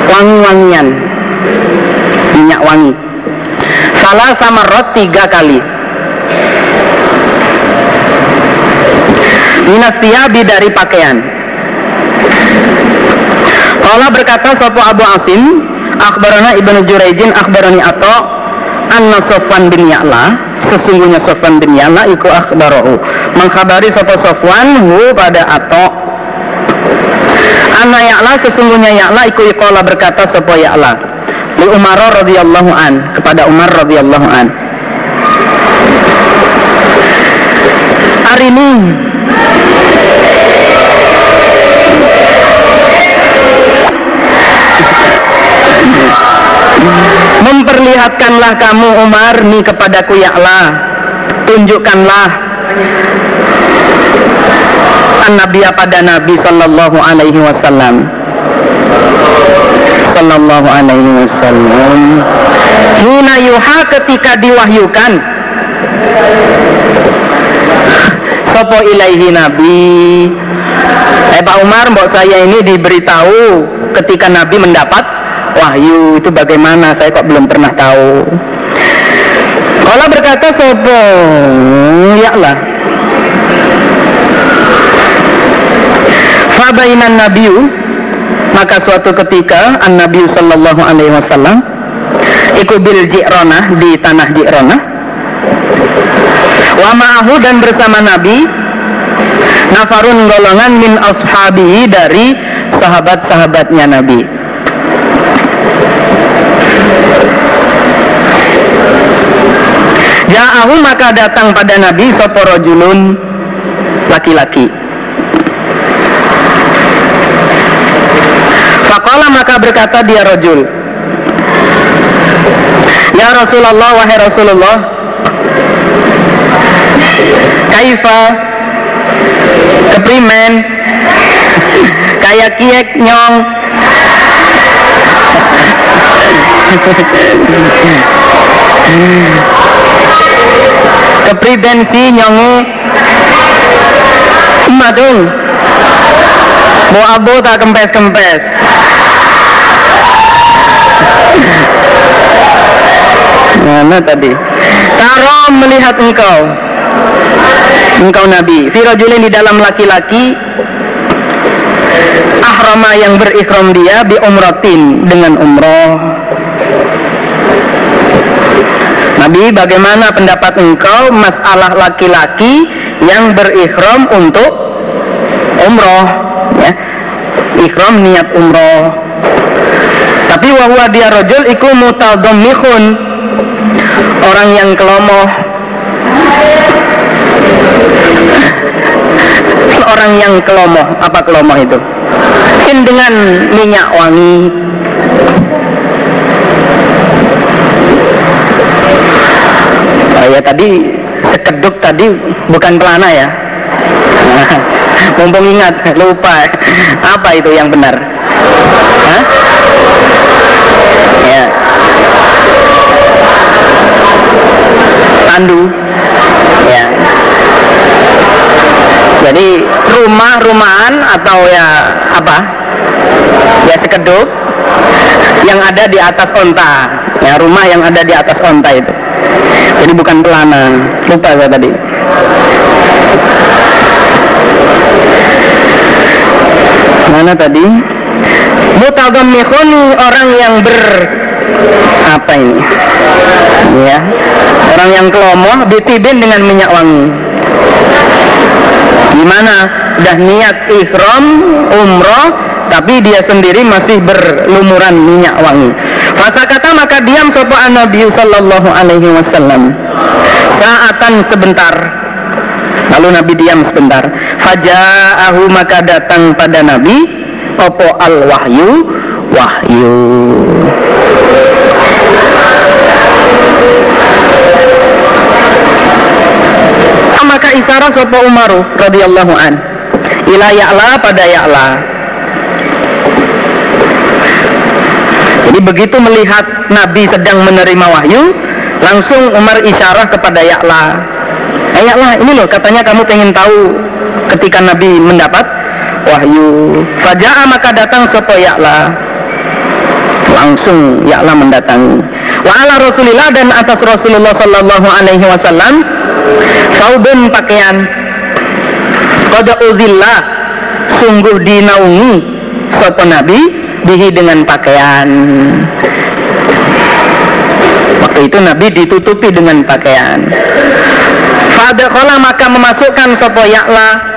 wangi-wangian minyak wangi. Salah sama rot tiga kali. Minasyabi dari pakaian. Allah berkata Sopo Abu Asim Akhbarana Ibnu Jurayjin Akhbarani Ato Anna Sofwan bin Ya'la Sesungguhnya Sofwan bin Ya'la Iku akhbarahu Mengkhabari Sopo Sofwan Hu pada Ato Anna Ya'la Sesungguhnya Ya'la Iku ikola berkata Sopo Ya'la? Li Umar radhiyallahu an Kepada Umar radhiyallahu an. Hari ini Memperlihatkanlah kamu Umar ni kepadaku ya Allah Tunjukkanlah An-Nabi pada Nabi Sallallahu Alaihi Wasallam. Sallallahu Alaihi Wasallam. Hina yuha ketika diwahyukan. Sopo ilaihi Nabi? Eh Pak Umar, mbok saya ini diberitahu ketika Nabi mendapat wahyu. Itu bagaimana? Saya kok belum pernah tahu. Allah berkata sopo? Ya Allah Fabainan Nabiu maka suatu ketika an Nabi Sallallahu Alaihi Wasallam iku bil Ji'ronah di tanah Ji'ronah wa ma'ahu dan bersama Nabi nafarun golongan min ashabihi dari sahabat-sahabatnya Nabi Ja'ahu maka datang pada Nabi soporojulun laki-laki. Fakola maka berkata dia rojul. Ya Rasulullah wahai Rasulullah. Kaifa keprimen kayak kiek nyong kepribensi nyongi madung mau abu tak kempes-kempes. Mana tadi? Taro melihat engkau. Engkau Nabi. Firajulin di dalam laki-laki ahrama yang berikhram dia bi umratin dengan umroh. Nabi bagaimana pendapat engkau masalah laki-laki yang berikhram untuk umroh ikhrom niat umroh. Tapi wahwa dia rojul iku mutadhammihun. Orang yang kelomoh. Orang yang kelomoh. Apa kelomoh itu? Mungkin dengan minyak wangi. Oh, ya tadi sekeduk tadi bukan pelana ya. mumpung ingat lupa. Apa itu yang benar? Hah? ya. Tandu ya. Jadi rumah-rumahan atau ya apa? Ya sekeduk yang ada di atas onta. Ya rumah yang ada di atas onta itu. Jadi bukan pelana. Lupa saya tadi mana tadi? Mutadammikhuni orang yang ber apa ini? Ya. Orang yang kelomoh ditibin dengan minyak wangi. Gimana? Udah niat ikhram umroh tapi dia sendiri masih berlumuran minyak wangi. Masa kata maka diam sopa Nabi sallallahu alaihi wasallam. Saatan sebentar lalu Nabi diam sebentar. Faja'ahu maka datang pada Nabi. Opo al wahyu. Wahyu maka isyarat sopo Umaru radhiyallahu an. Ila ya'la pada ya'la. Jadi begitu melihat Nabi sedang menerima wahyu langsung Umar isyarah kepada Ya'la Ya'la ini loh katanya kamu pengen tahu ketika Nabi mendapat wahyu. Faja'a maka datang sopo Ya'la. Langsung Ya'la mendatangi. Wa ala Rasulillah dan atas Rasulullah sallallahu alaihi wasallam saubun pakaian. Qada uzillah sungguh dinaungi sopo Nabi bihi dengan pakaian. Waktu itu Nabi ditutupi dengan pakaian Fadakhala maka memasukkan sopo Ya'la